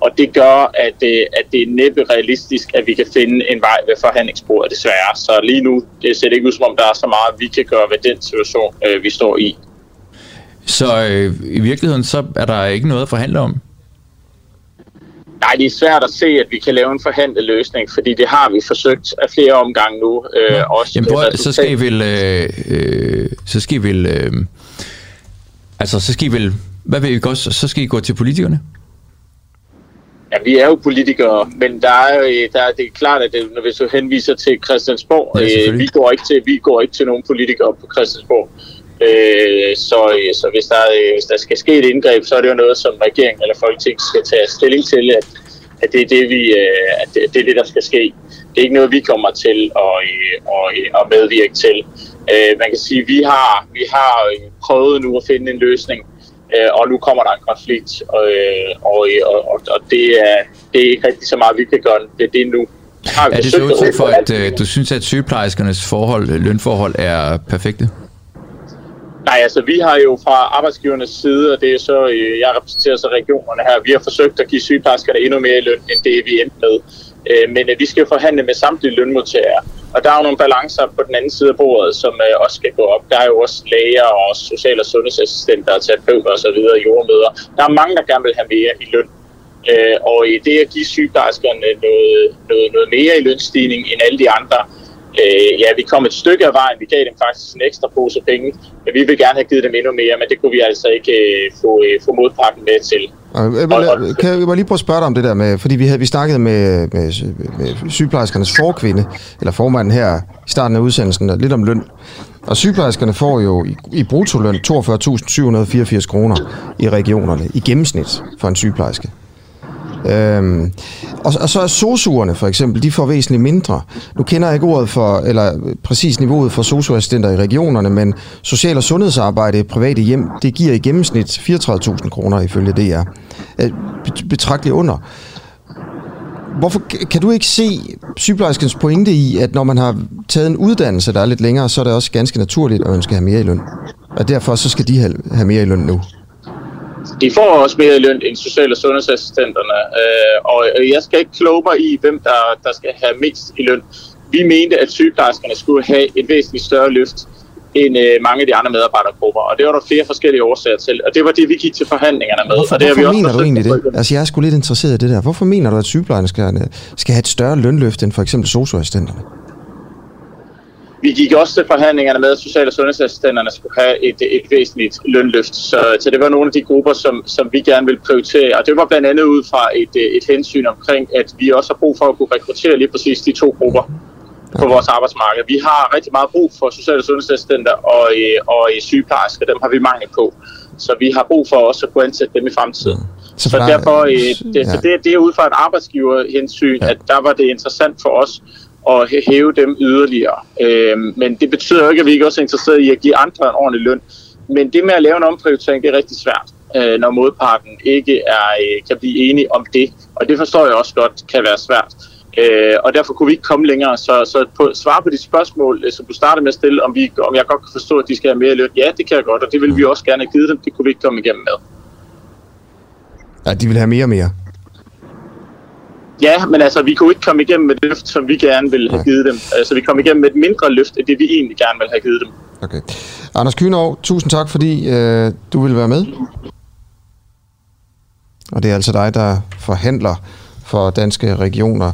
Og det gør, at, øh, at det er næppe realistisk, at vi kan finde en vej ved forhandlingsbordet, desværre. Så lige nu det ser det ikke ud, som om der er så meget, vi kan gøre ved den situation, øh, vi står i. Så øh, i virkeligheden, så er der ikke noget at forhandle om? Nej, det er svært at se, at vi kan lave en forhandlet løsning, fordi det har vi forsøgt af flere omgange nu. Øh, ja. også Jamen, prøv, så skal I vel... Øh, øh, så skal I vel... Øh, altså, så skal I vel... Hvad vil I godt? Så skal I gå til politikerne? Ja, vi er jo politikere, men der er, der er, det er klart, at det, når vi så henviser til Christiansborg, ja, øh, vi, går ikke til, vi går ikke til nogen politikere på Christiansborg. Øh, så, så hvis, der, hvis der skal ske et indgreb, så er det jo noget, som regeringen eller Folketing skal tage stilling til, at, at det er det, vi, at det, det er det, der skal ske. Det er ikke noget, vi kommer til at, at, at medvirke til. Øh, man kan sige, at vi har, vi har prøvet nu at finde en løsning, og nu kommer der en konflikt, og, og, og, og det, er, det er ikke rigtig så meget, vi kan gøre det, det er nu. Har er det så udtryk for, at uh, du synes, at sygeplejerskernes forhold, lønforhold er perfekte? Nej, altså vi har jo fra arbejdsgivernes side, og det er så, øh, jeg repræsenterer så regionerne her, vi har forsøgt at give sygeplejerskerne endnu mere i løn, end det vi endte med. Øh, men øh, vi skal forhandle med samtlige lønmodtagere, og der er jo nogle balancer på den anden side af bordet, som øh, også skal gå op. Der er jo også læger og social- og sundhedsassistenter, terapeuter osv., jordmøder. Der er mange, der gerne vil have mere i løn. Øh, og i det at give sygeplejerskerne noget, noget, noget mere i lønstigning end alle de andre, Øh, ja, vi kom et stykke af vejen. Vi gav dem faktisk en ekstra pose penge. Men vi vil gerne have givet dem endnu mere, men det kunne vi altså ikke øh, få, øh, få modparten med til. Og, og, kan jeg lige prøve at spørge dig om det der med, fordi vi, havde, vi snakkede med, med, med sygeplejerskernes forkvinde, eller formanden her i starten af udsendelsen, lidt om løn. Og sygeplejerskerne får jo i, i brutoløn 42.784 kroner i regionerne i gennemsnit for en sygeplejerske. Øhm, og, og så er sosuerne for eksempel, de får væsentligt mindre. Nu kender jeg ikke ordet for, eller præcis niveauet for sosuassistenter i regionerne, men social- og sundhedsarbejde i private hjem, det giver i gennemsnit 34.000 kroner ifølge DR. Øh, betragteligt under. Hvorfor kan du ikke se sygeplejerskens pointe i, at når man har taget en uddannelse, der er lidt længere, så er det også ganske naturligt, at man skal have mere i løn? Og derfor så skal de have mere i løn nu de får også mere løn end social- og sundhedsassistenterne, øh, og jeg skal ikke kloge mig i, hvem der, der skal have mest i løn. Vi mente, at sygeplejerskerne skulle have et væsentligt større løft end øh, mange af de andre medarbejdergrupper, og det var der flere forskellige årsager til, og det var det, vi gik til forhandlingerne med. Hvorfor, og det hvorfor vi også mener du egentlig det? Altså, jeg er sgu lidt interesseret i det der. Hvorfor mener du, at sygeplejerskerne skal have et større lønløft end for eksempel socioassistenterne? Vi gik også til forhandlingerne med, at social- og sundhedsassistenterne skulle have et, et væsentligt lønløft. Så, så det var nogle af de grupper, som, som vi gerne vil prioritere. Og det var blandt andet ud fra et, et hensyn omkring, at vi også har brug for at kunne rekruttere lige præcis de to grupper på vores arbejdsmarked. Vi har rigtig meget brug for social- og sundhedsassistenter og, og sygeplejersker. Dem har vi mangel på. Så vi har brug for også at kunne ansætte dem i fremtiden. Så, så derfor, øh, det, ja. så det, det er ud fra et arbejdsgiverhensyn, ja. at der var det interessant for os og hæve dem yderligere. Øh, men det betyder jo ikke, at vi ikke også er interesseret i at give andre en ordentlig løn. Men det med at lave en omprioritering, det er rigtig svært, øh, når modparten ikke er, øh, kan blive enige om det. Og det forstår jeg også godt kan være svært. Øh, og derfor kunne vi ikke komme længere. Så, så på, svare på de spørgsmål, øh, som du startede med at stille, om, vi, om jeg godt kan forstå, at de skal have mere løn. Ja, det kan jeg godt, og det vil vi også gerne have givet dem. Det kunne vi ikke komme igennem med. Ja, de vil have mere og mere. Ja, men altså, vi kunne ikke komme igennem med det løft, som vi gerne ville have givet dem. Altså, vi kom igennem med et mindre løft, end det vi egentlig gerne ville have givet dem. Okay. Anders Kynov, tusind tak, fordi øh, du ville være med. Og det er altså dig, der forhandler for danske regioner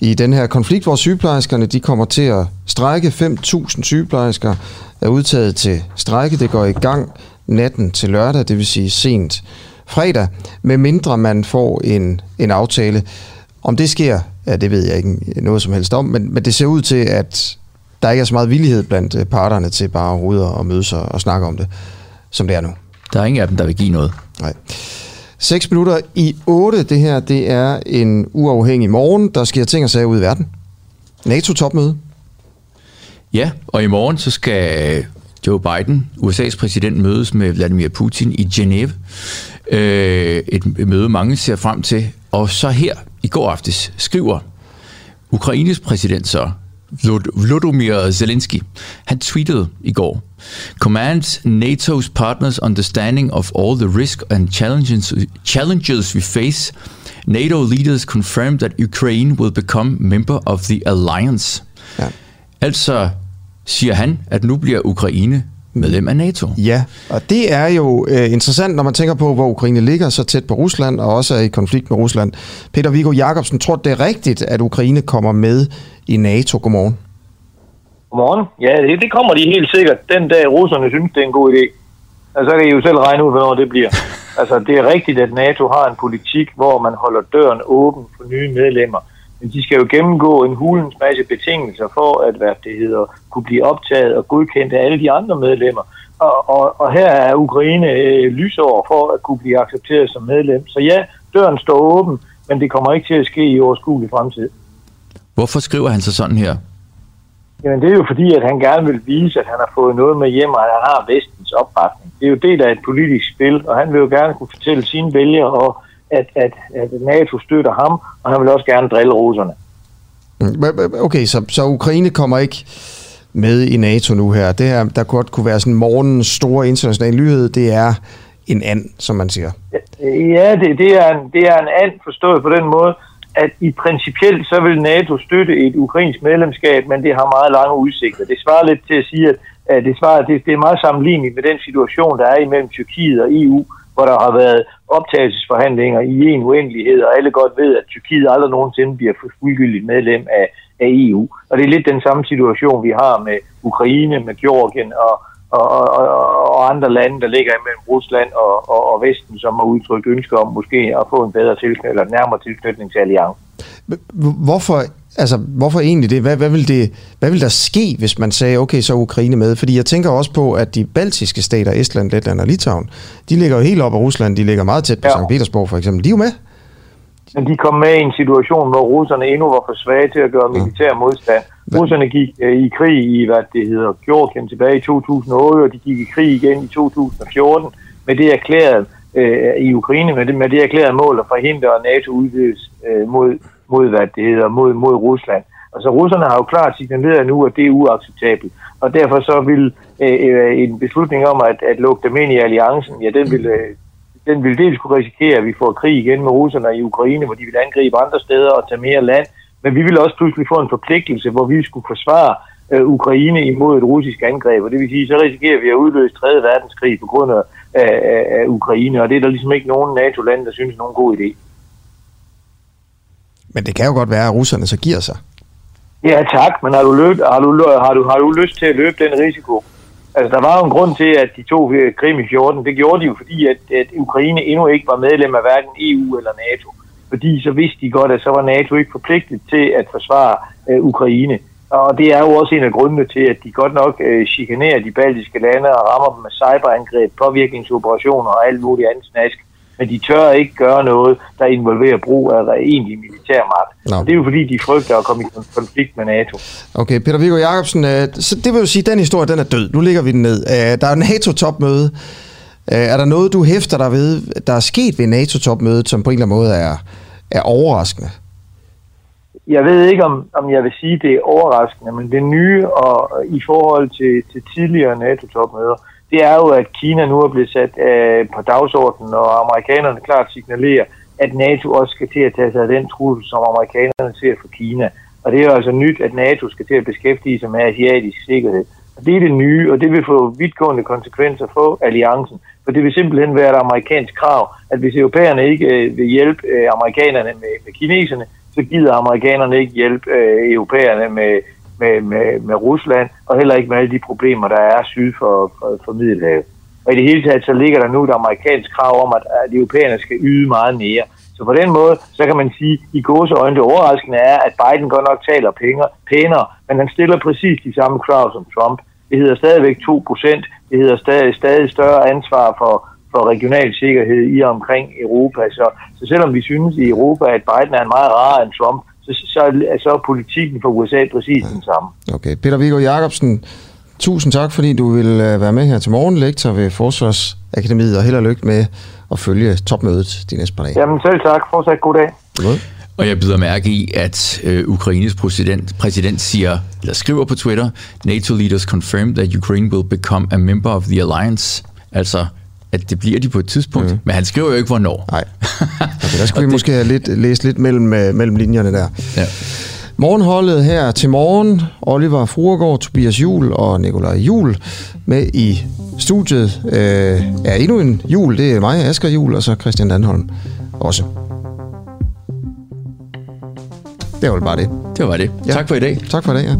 i den her konflikt, hvor sygeplejerskerne de kommer til at strække. 5.000 sygeplejersker er udtaget til strække. Det går i gang natten til lørdag, det vil sige sent fredag, med mindre man får en, en aftale. Om det sker, ja, det ved jeg ikke noget som helst om, men, men det ser ud til, at der ikke er så meget villighed blandt øh, parterne til bare overhovedet at mødes og, og snakke om det, som det er nu. Der er ingen af dem, der vil give noget. Nej. 6 minutter i 8, det her, det er en uafhængig morgen. Der sker ting og sager ud i verden. NATO-topmøde. Ja, og i morgen så skal Joe Biden, USA's præsident, mødes med Vladimir Putin i Genève. Øh, et møde, mange ser frem til. Og så her i går aftes skriver Ukraines præsident så, Volodymyr Zelensky, han tweetede i går, Commands NATO's partners understanding of all the risk and challenges, challenges we face. NATO leaders confirmed that Ukraine will become member of the alliance. Ja. Altså siger han, at nu bliver Ukraine medlem af NATO. Ja, og det er jo øh, interessant, når man tænker på, hvor Ukraine ligger så tæt på Rusland, og også er i konflikt med Rusland. Peter Viggo Jacobsen, tror det er rigtigt, at Ukraine kommer med i NATO? Godmorgen. Godmorgen. Ja, det, det kommer de helt sikkert. Den dag russerne synes, det er en god idé. Altså, så kan I jo selv regne ud, hvornår det bliver. Altså, det er rigtigt, at NATO har en politik, hvor man holder døren åben for nye medlemmer. Men de skal jo gennemgå en hulens masse betingelser for, at hvad det hedder, kunne blive optaget og godkendt af alle de andre medlemmer. Og, og, og her er Ukraine øh, lysår for at kunne blive accepteret som medlem. Så ja, døren står åben, men det kommer ikke til at ske i overskuelig fremtid. Hvorfor skriver han så sådan her? Jamen det er jo fordi, at han gerne vil vise, at han har fået noget med hjem, og at han har vestens opbakning. Det er jo del af et politisk spil, og han vil jo gerne kunne fortælle sine vælgere, og at, at, at NATO støtter ham, og han vil også gerne drille russerne. Mm, okay, så, så Ukraine kommer ikke med i NATO nu her. Det her, der godt kunne være sådan morgens store internationale nyhed, det er en and, som man siger. Ja, det, det, er en, det er en and forstået på den måde, at i principielt så vil NATO støtte et ukrainsk medlemskab, men det har meget lange udsigter. Det svarer lidt til at sige, at det, svarer, det, det er meget sammenligneligt med den situation, der er imellem Tyrkiet og EU, hvor der har været optagelsesforhandlinger i en uendelighed, og alle godt ved, at Tyrkiet aldrig nogensinde bliver fuldgyldigt medlem af, af EU. Og det er lidt den samme situation, vi har med Ukraine, med Georgien og, og, og, og andre lande, der ligger imellem Rusland og, og, og Vesten, som har udtrykt ønsker om måske at få en bedre tilknytning, eller nærmere tilknytning til alliancen. Hvorfor, altså, hvorfor egentlig det? Hvad, hvad, vil det? hvad vil der ske, hvis man sagde, okay, så er Ukraine med? Fordi jeg tænker også på, at de baltiske stater, Estland, Letland og Litauen, de ligger jo helt op af Rusland, de ligger meget tæt på ja. St. Petersborg for eksempel. De er jo med. Men de kom med i en situation, hvor russerne endnu var for svage til at gøre militær modstand. Russerne gik øh, i krig i, hvad det hedder, Georgien tilbage i 2008, og de gik i krig igen i 2014 med det erklærede øh, i Ukraine, med det, med det erklærede mål at forhindre NATO udvides øh, mod, mod, hvad det hedder, mod, mod Rusland. Og så russerne har jo klart signaleret nu, at det er uacceptabelt. Og derfor så vil øh, øh, en beslutning om at, at lukke dem ind i alliancen, ja, den vil, øh, den vil dels kunne risikere, at vi får krig igen med russerne i Ukraine, hvor de vil angribe andre steder og tage mere land. Men vi vil også pludselig få en forpligtelse, hvor vi skulle forsvare øh, Ukraine imod et russisk angreb. Og det vil sige, så risikerer vi at udløse 3. verdenskrig på grund af, af, af Ukraine. Og det er der ligesom ikke nogen NATO-land, der synes er nogen god idé. Men det kan jo godt være, at russerne så giver sig. Ja tak, men har du, løbet, har, du, har, du, har du lyst til at løbe den risiko? Altså, der var jo en grund til, at de to øh, Krim i 14, det gjorde de jo, fordi at, at Ukraine endnu ikke var medlem af hverken EU eller NATO. Fordi så vidste de godt, at så var NATO ikke forpligtet til at forsvare øh, Ukraine. Og det er jo også en af grundene til, at de godt nok øh, chikanerer de baltiske lande og rammer dem med cyberangreb, påvirkningsoperationer og alt muligt andet snask men de tør ikke gøre noget, der involverer brug af egentlig militærmagt. No. Og det er jo fordi, de frygter at komme i konflikt med NATO. Okay, Peter Viggo Jacobsen, øh, så det vil jo sige, at den historie den er død. Nu ligger vi den ned. Øh, der er NATO-topmøde. Øh, er der noget, du hæfter dig ved, der er sket ved NATO-topmødet, som på en eller anden måde er, er overraskende? Jeg ved ikke, om, om jeg vil sige, det er overraskende, men det nye og i forhold til, til tidligere NATO-topmøder, det er jo, at Kina nu er blevet sat øh, på dagsordenen, og amerikanerne klart signalerer, at NATO også skal til at tage sig af den trussel, som amerikanerne ser for Kina. Og det er jo altså nyt, at NATO skal til at beskæftige sig med asiatisk sikkerhed. Og det er det nye, og det vil få vidtgående konsekvenser for alliancen. For det vil simpelthen være et amerikansk krav, at hvis europæerne ikke øh, vil hjælpe øh, amerikanerne med, med kineserne, så gider amerikanerne ikke hjælpe øh, europæerne med, med, med, med Rusland, og heller ikke med alle de problemer, der er syd for, for, for Middelhavet. Og i det hele taget, så ligger der nu et amerikansk krav om, at, at europæerne skal yde meget mere. Så på den måde, så kan man sige, i gåseøjne det overraskende er, at Biden godt nok taler penge, pænere, men han stiller præcis de samme krav som Trump. Det hedder stadigvæk 2%, Det hedder stadig, stadig større ansvar for, for regional sikkerhed i og omkring Europa. Så, så selvom vi synes i Europa, at Biden er en meget rar end Trump, så, så, så er politikken for USA præcis den samme. Okay. Peter Viggo Jacobsen, tusind tak, fordi du vil øh, være med her til morgen, lektor ved Forsvarsakademiet, og held og lykke med at følge topmødet de næste par dage. Jamen selv tak. Fortsat god dag. Og jeg byder mærke i, at øh, Ukraines præsident, præsident siger, eller skriver på Twitter, NATO leaders confirm that Ukraine will become a member of the alliance. Altså, at det bliver de på et tidspunkt. Mm. Men han skriver jo ikke, hvornår. Nej. Okay, der skulle vi måske have lidt, læst lidt mellem, øh, mellem linjerne der. Ja. Morgenholdet her til morgen. Oliver Fruergaard, Tobias Jul og Nikolaj Jul med i studiet. Øh, er endnu en jul. Det er mig, Asger Jul, og så Christian Danholm også. Det var bare det. Det var det. Ja. Tak for i dag. Tak for i dag, ja.